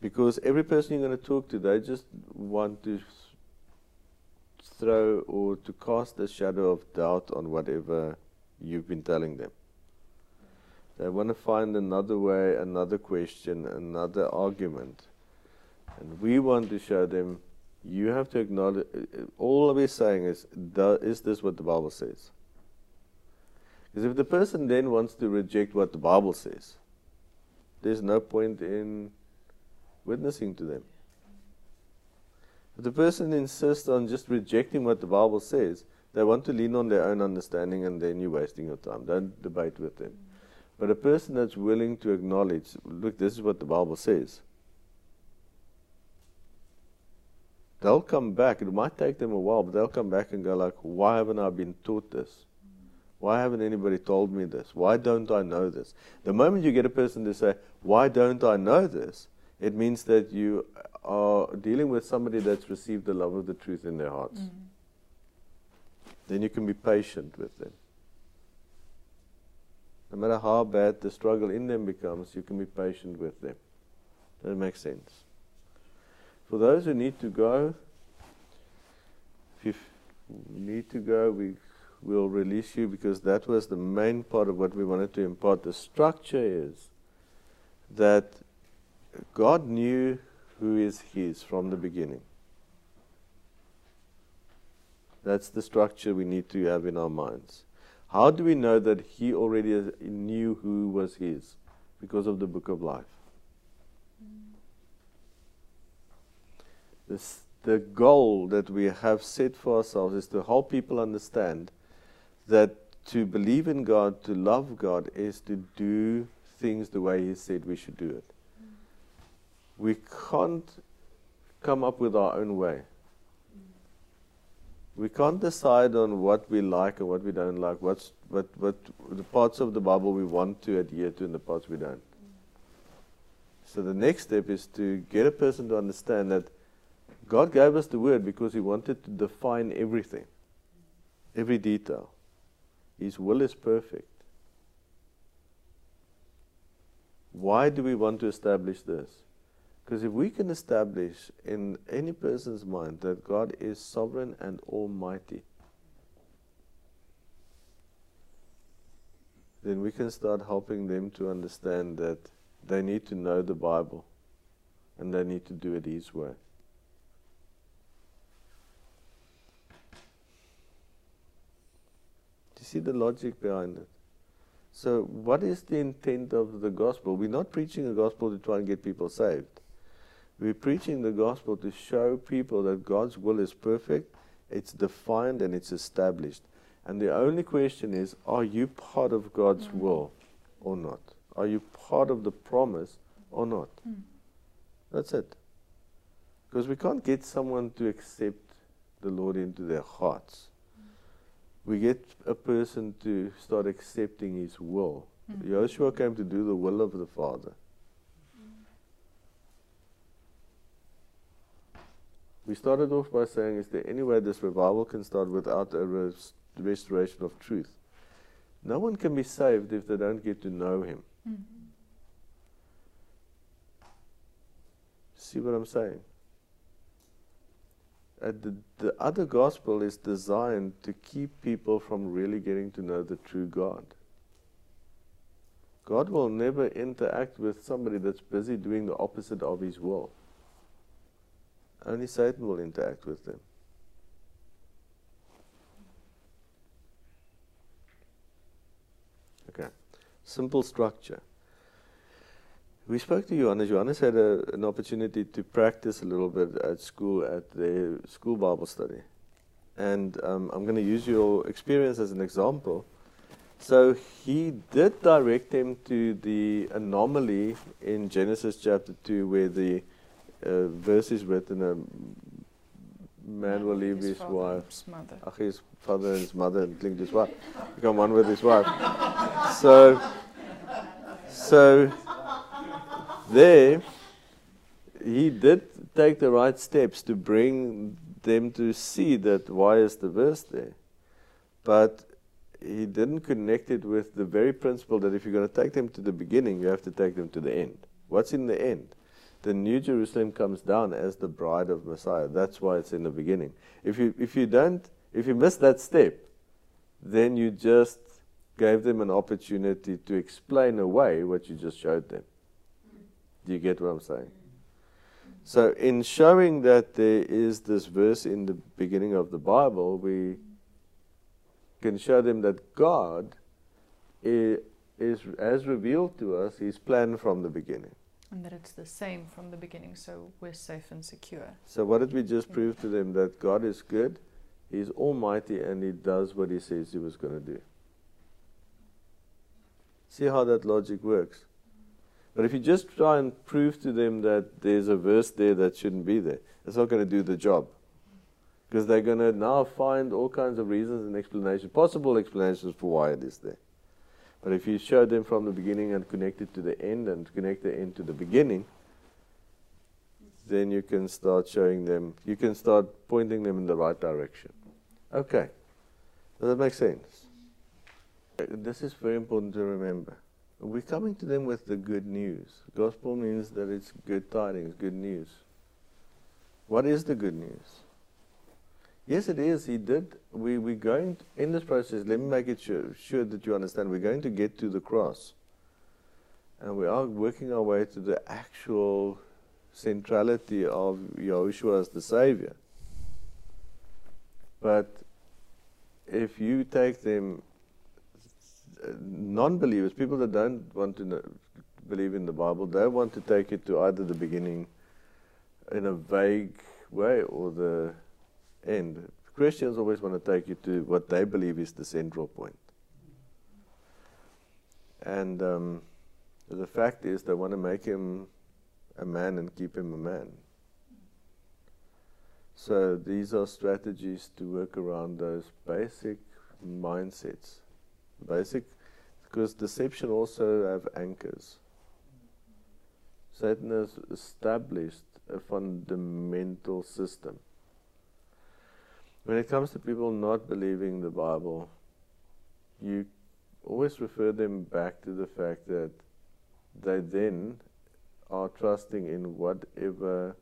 Because every person you're going to talk to, they just want to throw or to cast a shadow of doubt on whatever you've been telling them. They want to find another way, another question, another argument. And we want to show them you have to acknowledge, all we're saying is, is this what the Bible says? Because if the person then wants to reject what the Bible says, there's no point in witnessing to them. If the person insists on just rejecting what the Bible says, they want to lean on their own understanding and then you're wasting your time. Don't debate with them. But a person that's willing to acknowledge, look, this is what the Bible says. they'll come back. It might take them a while, but they'll come back and go like, why haven't I been taught this? Why haven't anybody told me this? Why don't I know this? The moment you get a person to say, why don't I know this? It means that you are dealing with somebody that's received the love of the truth in their hearts. Mm. Then you can be patient with them. No matter how bad the struggle in them becomes, you can be patient with them. That make sense? For those who need to go, if you need to go, we will release you because that was the main part of what we wanted to impart. The structure is that God knew who is His from the beginning. That's the structure we need to have in our minds. How do we know that He already knew who was His? Because of the book of life. This, the goal that we have set for ourselves is to help people understand that to believe in God, to love God, is to do things the way He said we should do it. We can't come up with our own way. We can't decide on what we like and what we don't like, what's, what, what the parts of the Bible we want to adhere to and the parts we don't. So the next step is to get a person to understand that God gave us the word because He wanted to define everything, every detail. His will is perfect. Why do we want to establish this? Because if we can establish in any person's mind that God is sovereign and almighty, then we can start helping them to understand that they need to know the Bible and they need to do it His way. Do you see the logic behind it. So, what is the intent of the gospel? We're not preaching the gospel to try and get people saved. We're preaching the gospel to show people that God's will is perfect, it's defined, and it's established. And the only question is are you part of God's mm. will or not? Are you part of the promise or not? Mm. That's it. Because we can't get someone to accept the Lord into their hearts we get a person to start accepting his will. Mm. Joshua came to do the will of the Father. We started off by saying, is there any way this revival can start without a res- restoration of truth? No one can be saved if they don't get to know Him. Mm. See what I'm saying? Uh, the, the other gospel is designed to keep people from really getting to know the true God. God will never interact with somebody that's busy doing the opposite of his will. Only Satan will interact with them. Okay. Simple structure. We spoke to Johannes. Johannes had a, an opportunity to practice a little bit at school at the school Bible study. And um, I'm going to use your experience as an example. So he did direct him to the anomaly in Genesis chapter 2 where the uh, verse is written a man will leave his father wife. his his father and his mother and klinkt his wife. Become one with his wife. So, so there, he did take the right steps to bring them to see that why is the verse there. But he didn't connect it with the very principle that if you're going to take them to the beginning, you have to take them to the end. What's in the end? The New Jerusalem comes down as the bride of Messiah. That's why it's in the beginning. If you if you don't if you miss that step, then you just gave them an opportunity to explain away what you just showed them. Do you get what I'm saying? So, in showing that there is this verse in the beginning of the Bible, we can show them that God is, is as revealed to us His plan from the beginning. And that it's the same from the beginning, so we're safe and secure. So, what did we just mm. prove to them? That God is good, He's almighty, and He does what He says He was going to do. See how that logic works? But if you just try and prove to them that there's a verse there that shouldn't be there, it's not going to do the job. Because they're going to now find all kinds of reasons and explanations, possible explanations for why it is there. But if you show them from the beginning and connect it to the end and connect the end to the beginning, then you can start showing them, you can start pointing them in the right direction. Okay. Does that make sense? This is very important to remember. We're coming to them with the good news. Gospel means that it's good tidings, good news. What is the good news? Yes, it is. He did. We, we're going, to, in this process, let me make it sure, sure that you understand, we're going to get to the cross. And we are working our way to the actual centrality of Yahushua as the Savior. But if you take them, non believers, people that don't want to know, believe in the Bible, they want to take it to either the beginning in a vague way or the end. Christians always want to take you to what they believe is the central point. And um, the fact is, they want to make him a man and keep him a man. So these are strategies to work around those basic mindsets. Basic, because deception also have anchors. Satan has established a fundamental system. When it comes to people not believing the Bible, you always refer them back to the fact that they then are trusting in whatever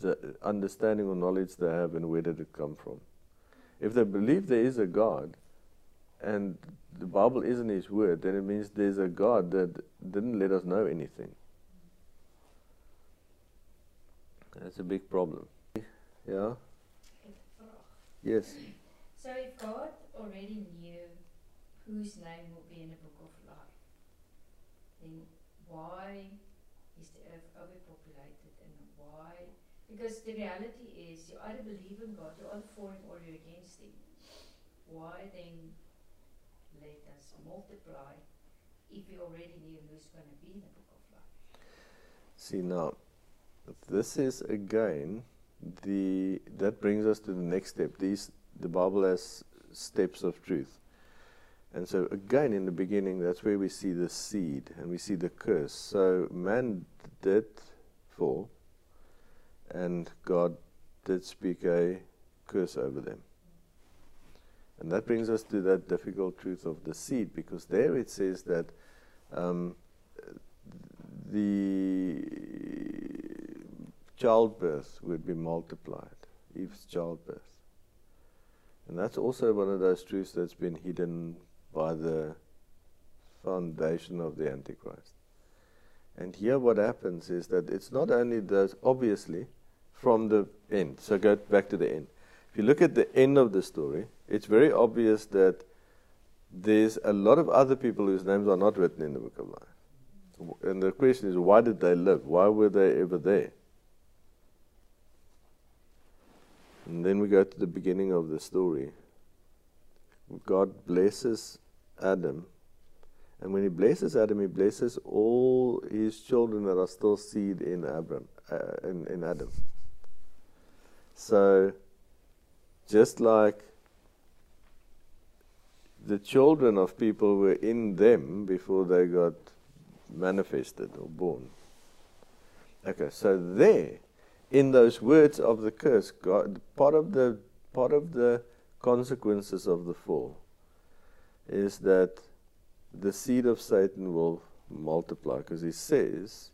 the understanding or knowledge they have and where did it come from. If they believe there is a God and the Bible isn't His word, then it means there's a God that didn't let us know anything. That's a big problem. Yeah? Yes. So if God already knew whose name will be in the book of life, then why is the earth overpopulated and why? Because the reality is you either believe in God, you're either for him or you're against him. Why then let us multiply if you already knew who's going to be in the book of life? See now, this is again the that brings us to the next step. These the Bible has steps of truth. And so again in the beginning that's where we see the seed and we see the curse. So man did fall and God did speak a curse over them. And that brings us to that difficult truth of the seed, because there it says that um, the childbirth would be multiplied, Eve's childbirth. And that's also one of those truths that's been hidden by the foundation of the Antichrist. And here what happens is that it's not only those, obviously, from the end. So go back to the end. If you look at the end of the story, it's very obvious that there's a lot of other people whose names are not written in the book of life. And the question is, why did they live? Why were they ever there? And then we go to the beginning of the story. God blesses Adam. And when he blesses Adam, he blesses all his children that are still seed in Abram, uh, in, in Adam. So, just like the children of people were in them before they got manifested or born. Okay, so there, in those words of the curse, God, part of the part of the consequences of the fall is that the seed of Satan will multiply, because he says,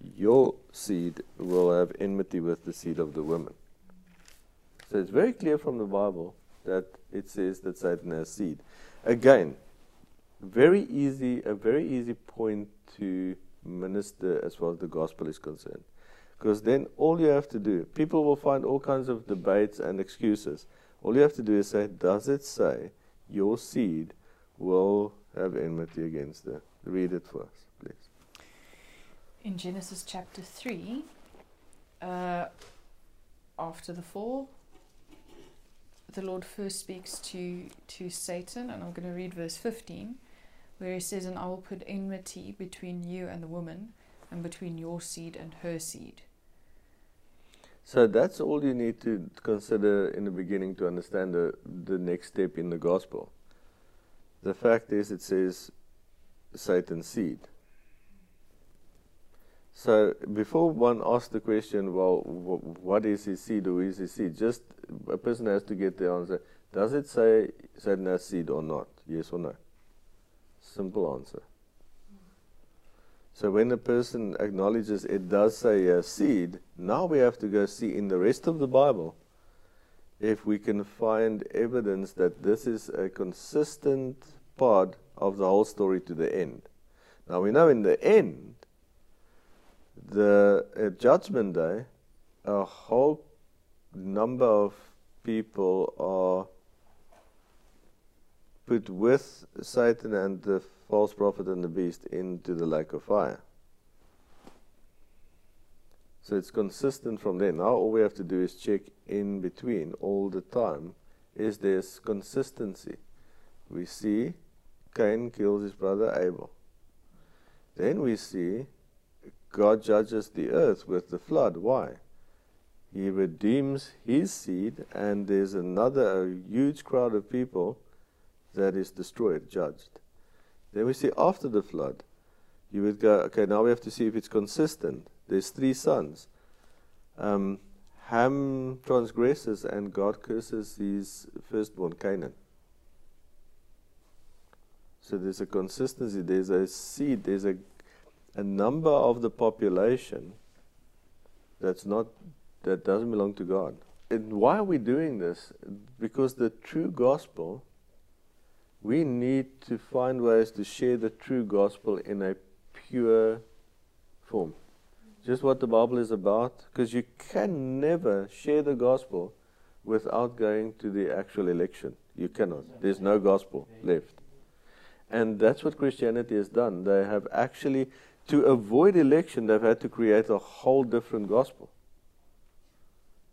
"Your seed will have enmity with the seed of the woman." So it's very clear from the Bible that it says that Satan has seed. Again, very easy, a very easy point to minister as far as the gospel is concerned. Because then all you have to do, people will find all kinds of debates and excuses. All you have to do is say, does it say your seed will have enmity against the? Read it for us, please. In Genesis chapter 3, uh, after the fall, the Lord first speaks to, to Satan, and I'm going to read verse 15, where he says, And I will put enmity between you and the woman, and between your seed and her seed. So that's all you need to consider in the beginning to understand the, the next step in the gospel. The fact is, it says Satan's seed. So before one asks the question, well, what is his seed or is his seed? Just a person has to get the answer. Does it say Satan has seed or not? Yes or no? Simple answer. So when a person acknowledges it does say a seed, now we have to go see in the rest of the Bible if we can find evidence that this is a consistent part of the whole story to the end. Now we know in the end, the at Judgment Day, a whole number of people are put with Satan and the false prophet and the beast into the lake of fire. So it's consistent from there. Now all we have to do is check in between all the time. Is there consistency? We see Cain kills his brother Abel. Then we see God judges the earth with the flood. Why? He redeems his seed, and there's another huge crowd of people that is destroyed, judged. Then we see after the flood, you would go, okay, now we have to see if it's consistent. There's three sons. Um, Ham transgresses, and God curses his firstborn, Canaan. So there's a consistency, there's a seed, there's a, a number of the population that's not that doesn't belong to God. And why are we doing this? Because the true gospel we need to find ways to share the true gospel in a pure form. Just what the Bible is about, because you can never share the gospel without going to the actual election. You cannot. There's no gospel left. And that's what Christianity has done. They have actually, to avoid election, they've had to create a whole different gospel.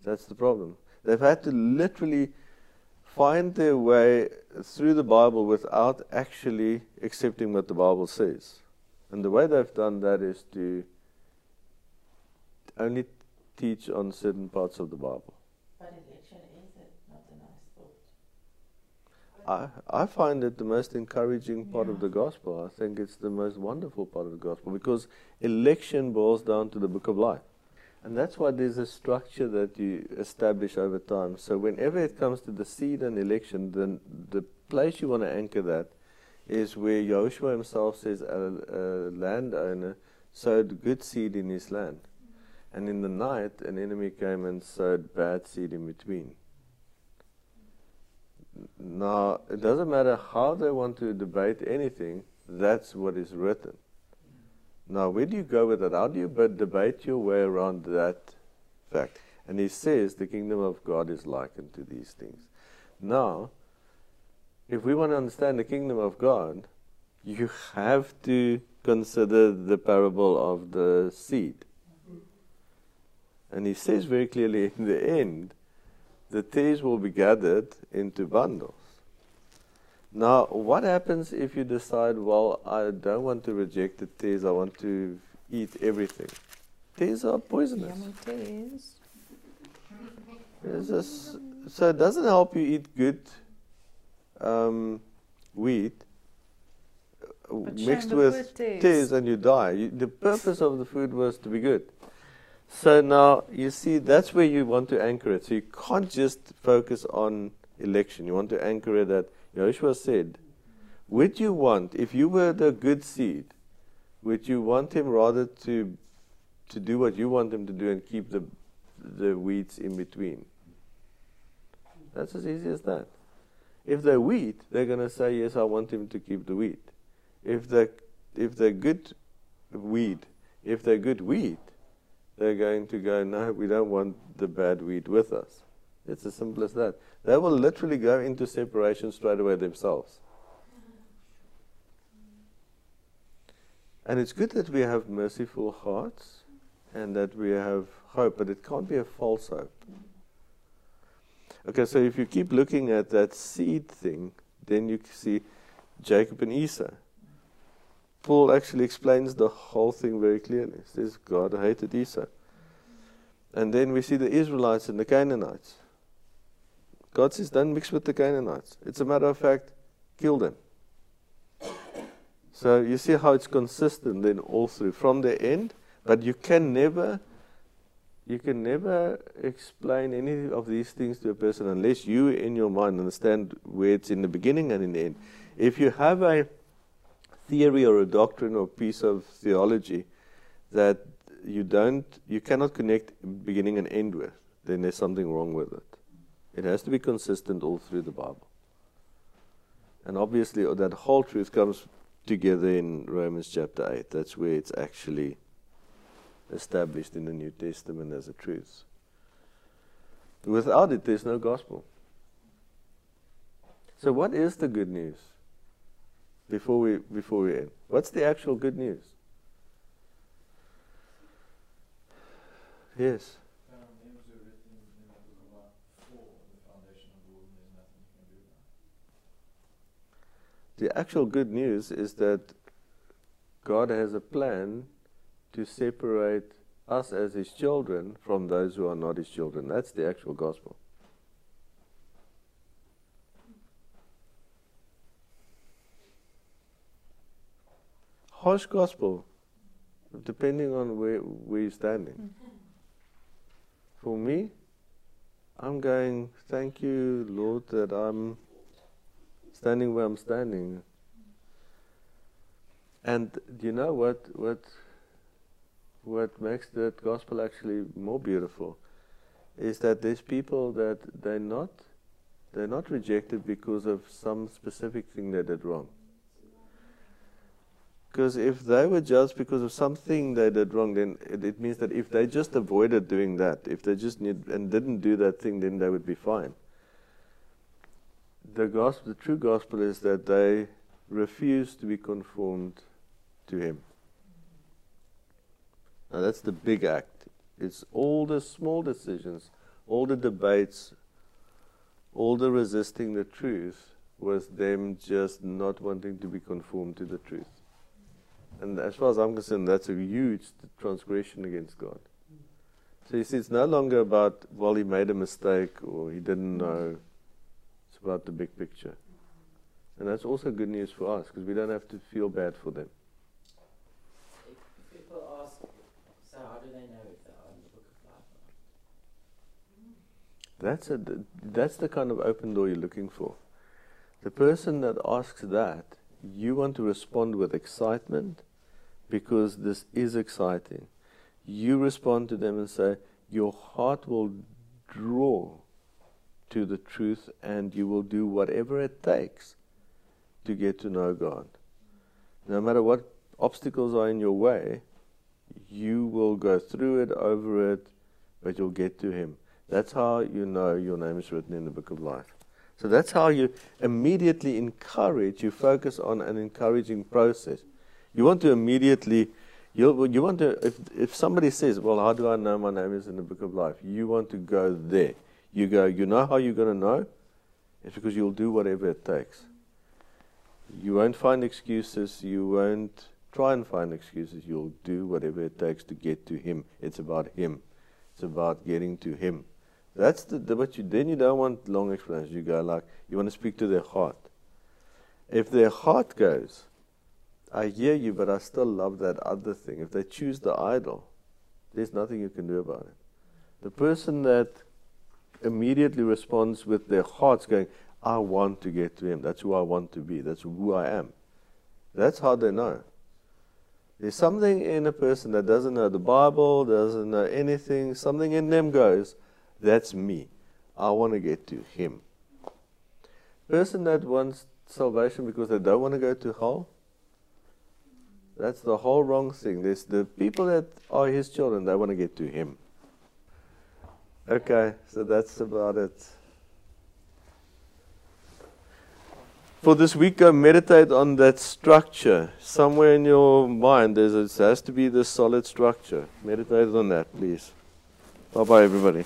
That's the problem. They've had to literally find their way through the Bible without actually accepting what the Bible says. And the way they've done that is to only teach on certain parts of the Bible. But election is not a nice thought? I, I find it the most encouraging part of the gospel. I think it's the most wonderful part of the gospel because election boils down to the book of life. And that's why there's a structure that you establish over time. So whenever it comes to the seed and election, then the place you want to anchor that is where Joshua himself says a, a landowner sowed good seed in his land. And in the night, an enemy came and sowed bad seed in between. Now, it doesn't matter how they want to debate anything, that's what is written. Now, where do you go with that? How do you but debate your way around that fact? And he says the kingdom of God is likened to these things. Now, if we want to understand the kingdom of God, you have to consider the parable of the seed. And he says very clearly in the end, the tares will be gathered into bundles. Now, what happens if you decide, well, I don't want to reject the tares, I want to eat everything? Tares are poisonous. Yummy. It's just- so it doesn't help you eat good um, wheat uh, But mixed with tares and you die. You, the purpose of the food was to be good. So now you see that's where you want to anchor it. So you can't just focus on election. You want to anchor it that Joshua said, would you want, if you were the good seed, would you want him rather to to do what you want him to do and keep the the weeds in between? That's as easy as that. If they're wheat, they're going to say, yes, I want him to keep the wheat. If they're, if they're good weed, if they're good wheat, they're going to go, no, we don't want the bad wheat with us. It's as simple as that. They will literally go into separation straight away themselves. And it's good that we have merciful hearts and that we have hope, but it can't be a false hope. Okay, so if you keep looking at that seed thing, then you see Jacob and Esau. Paul actually explains the whole thing very clearly. He says God hated Esau. And then we see the Israelites and the Canaanites. God says, don't mix with the Canaanites. It's a matter of fact, kill them. So you see how it's consistent then all through from the end, but you can never you can never explain any of these things to a person unless you in your mind understand where it's in the beginning and in the end. If you have a theory or a doctrine or piece of theology that you don't you cannot connect beginning and end with, then there's something wrong with it. It has to be consistent all through the Bible. And obviously uh, that whole truth comes together in Romans chapter 8. That's where it's actually established in the New Testament as a truth. Without it, there's no gospel. So, what is the good news? Before we before we end, what's the actual good news? Yes. Um, names are written in the book of life before the foundation of the world, and there's nothing you can do about The actual good news is that God has a plan to separate us as His children from those who are not His children. That's the actual gospel. Harsh gospel, depending on where, where you're standing. For me, I'm going, thank you, Lord, that I'm standing where I'm standing. And do you know what what what makes that gospel actually more beautiful is that there's people that they're not they're not rejected because of some specific thing they did wrong. Because if they were judged because of something they did wrong, then it, it means that if they just avoided doing that, if they just need, and didn't do that thing, then they would be fine. The gospel, the true gospel, is that they refuse to be conformed to Him. Now that's the big act. It's all the small decisions, all the debates, all the resisting the truth was them just not wanting to be conformed to the truth. And as far as I'm concerned, that's a huge transgression against God. So you see, it's no longer about, well, he made a mistake or he didn't know. About the big picture. And that's also good news for us because we don't have to feel bad for them. If, people ask, so how do they know if they are in the book of life That's, a, that's the kind of open door you're looking for. The person that asks that, you want to respond with excitement because this is exciting. You respond to them and say, Your heart will draw to the truth and you will do whatever it takes to get to know God. No matter what obstacles are in your way, you will go through it, over it, but you'll get to Him. That's how you know your name is written in the book of life. So that's how you immediately encourage, you focus on an encouraging process. You want to immediately, you you want to, if, if somebody says, Well, how do I know my name is in the book of life? You want to go there. You go, You know how you're going to know? It's because you'll do whatever it takes. You won't find excuses. You won't try and find excuses. You'll do whatever it takes to get to Him. It's about Him. It's about getting to Him. That's the, the what you then you don't want long explanations. You go like you want to speak to their heart. If their heart goes, I hear you, but I still love that other thing. If they choose the idol, there's nothing you can do about it. The person that immediately responds with their hearts going, I want to get to him. That's who I want to be. That's who I am. That's how they know. There's something in a person that doesn't know the Bible, doesn't know anything, something in them goes, that's me. I want to get to him. Person that wants salvation because they don't want to go to hell, that's the whole wrong thing. There's the people that are his children, they want to get to him. Okay, so that's about it. For this week, go meditate on that structure. Somewhere in your mind, there has to be this solid structure. Meditate on that, please. Bye bye, everybody.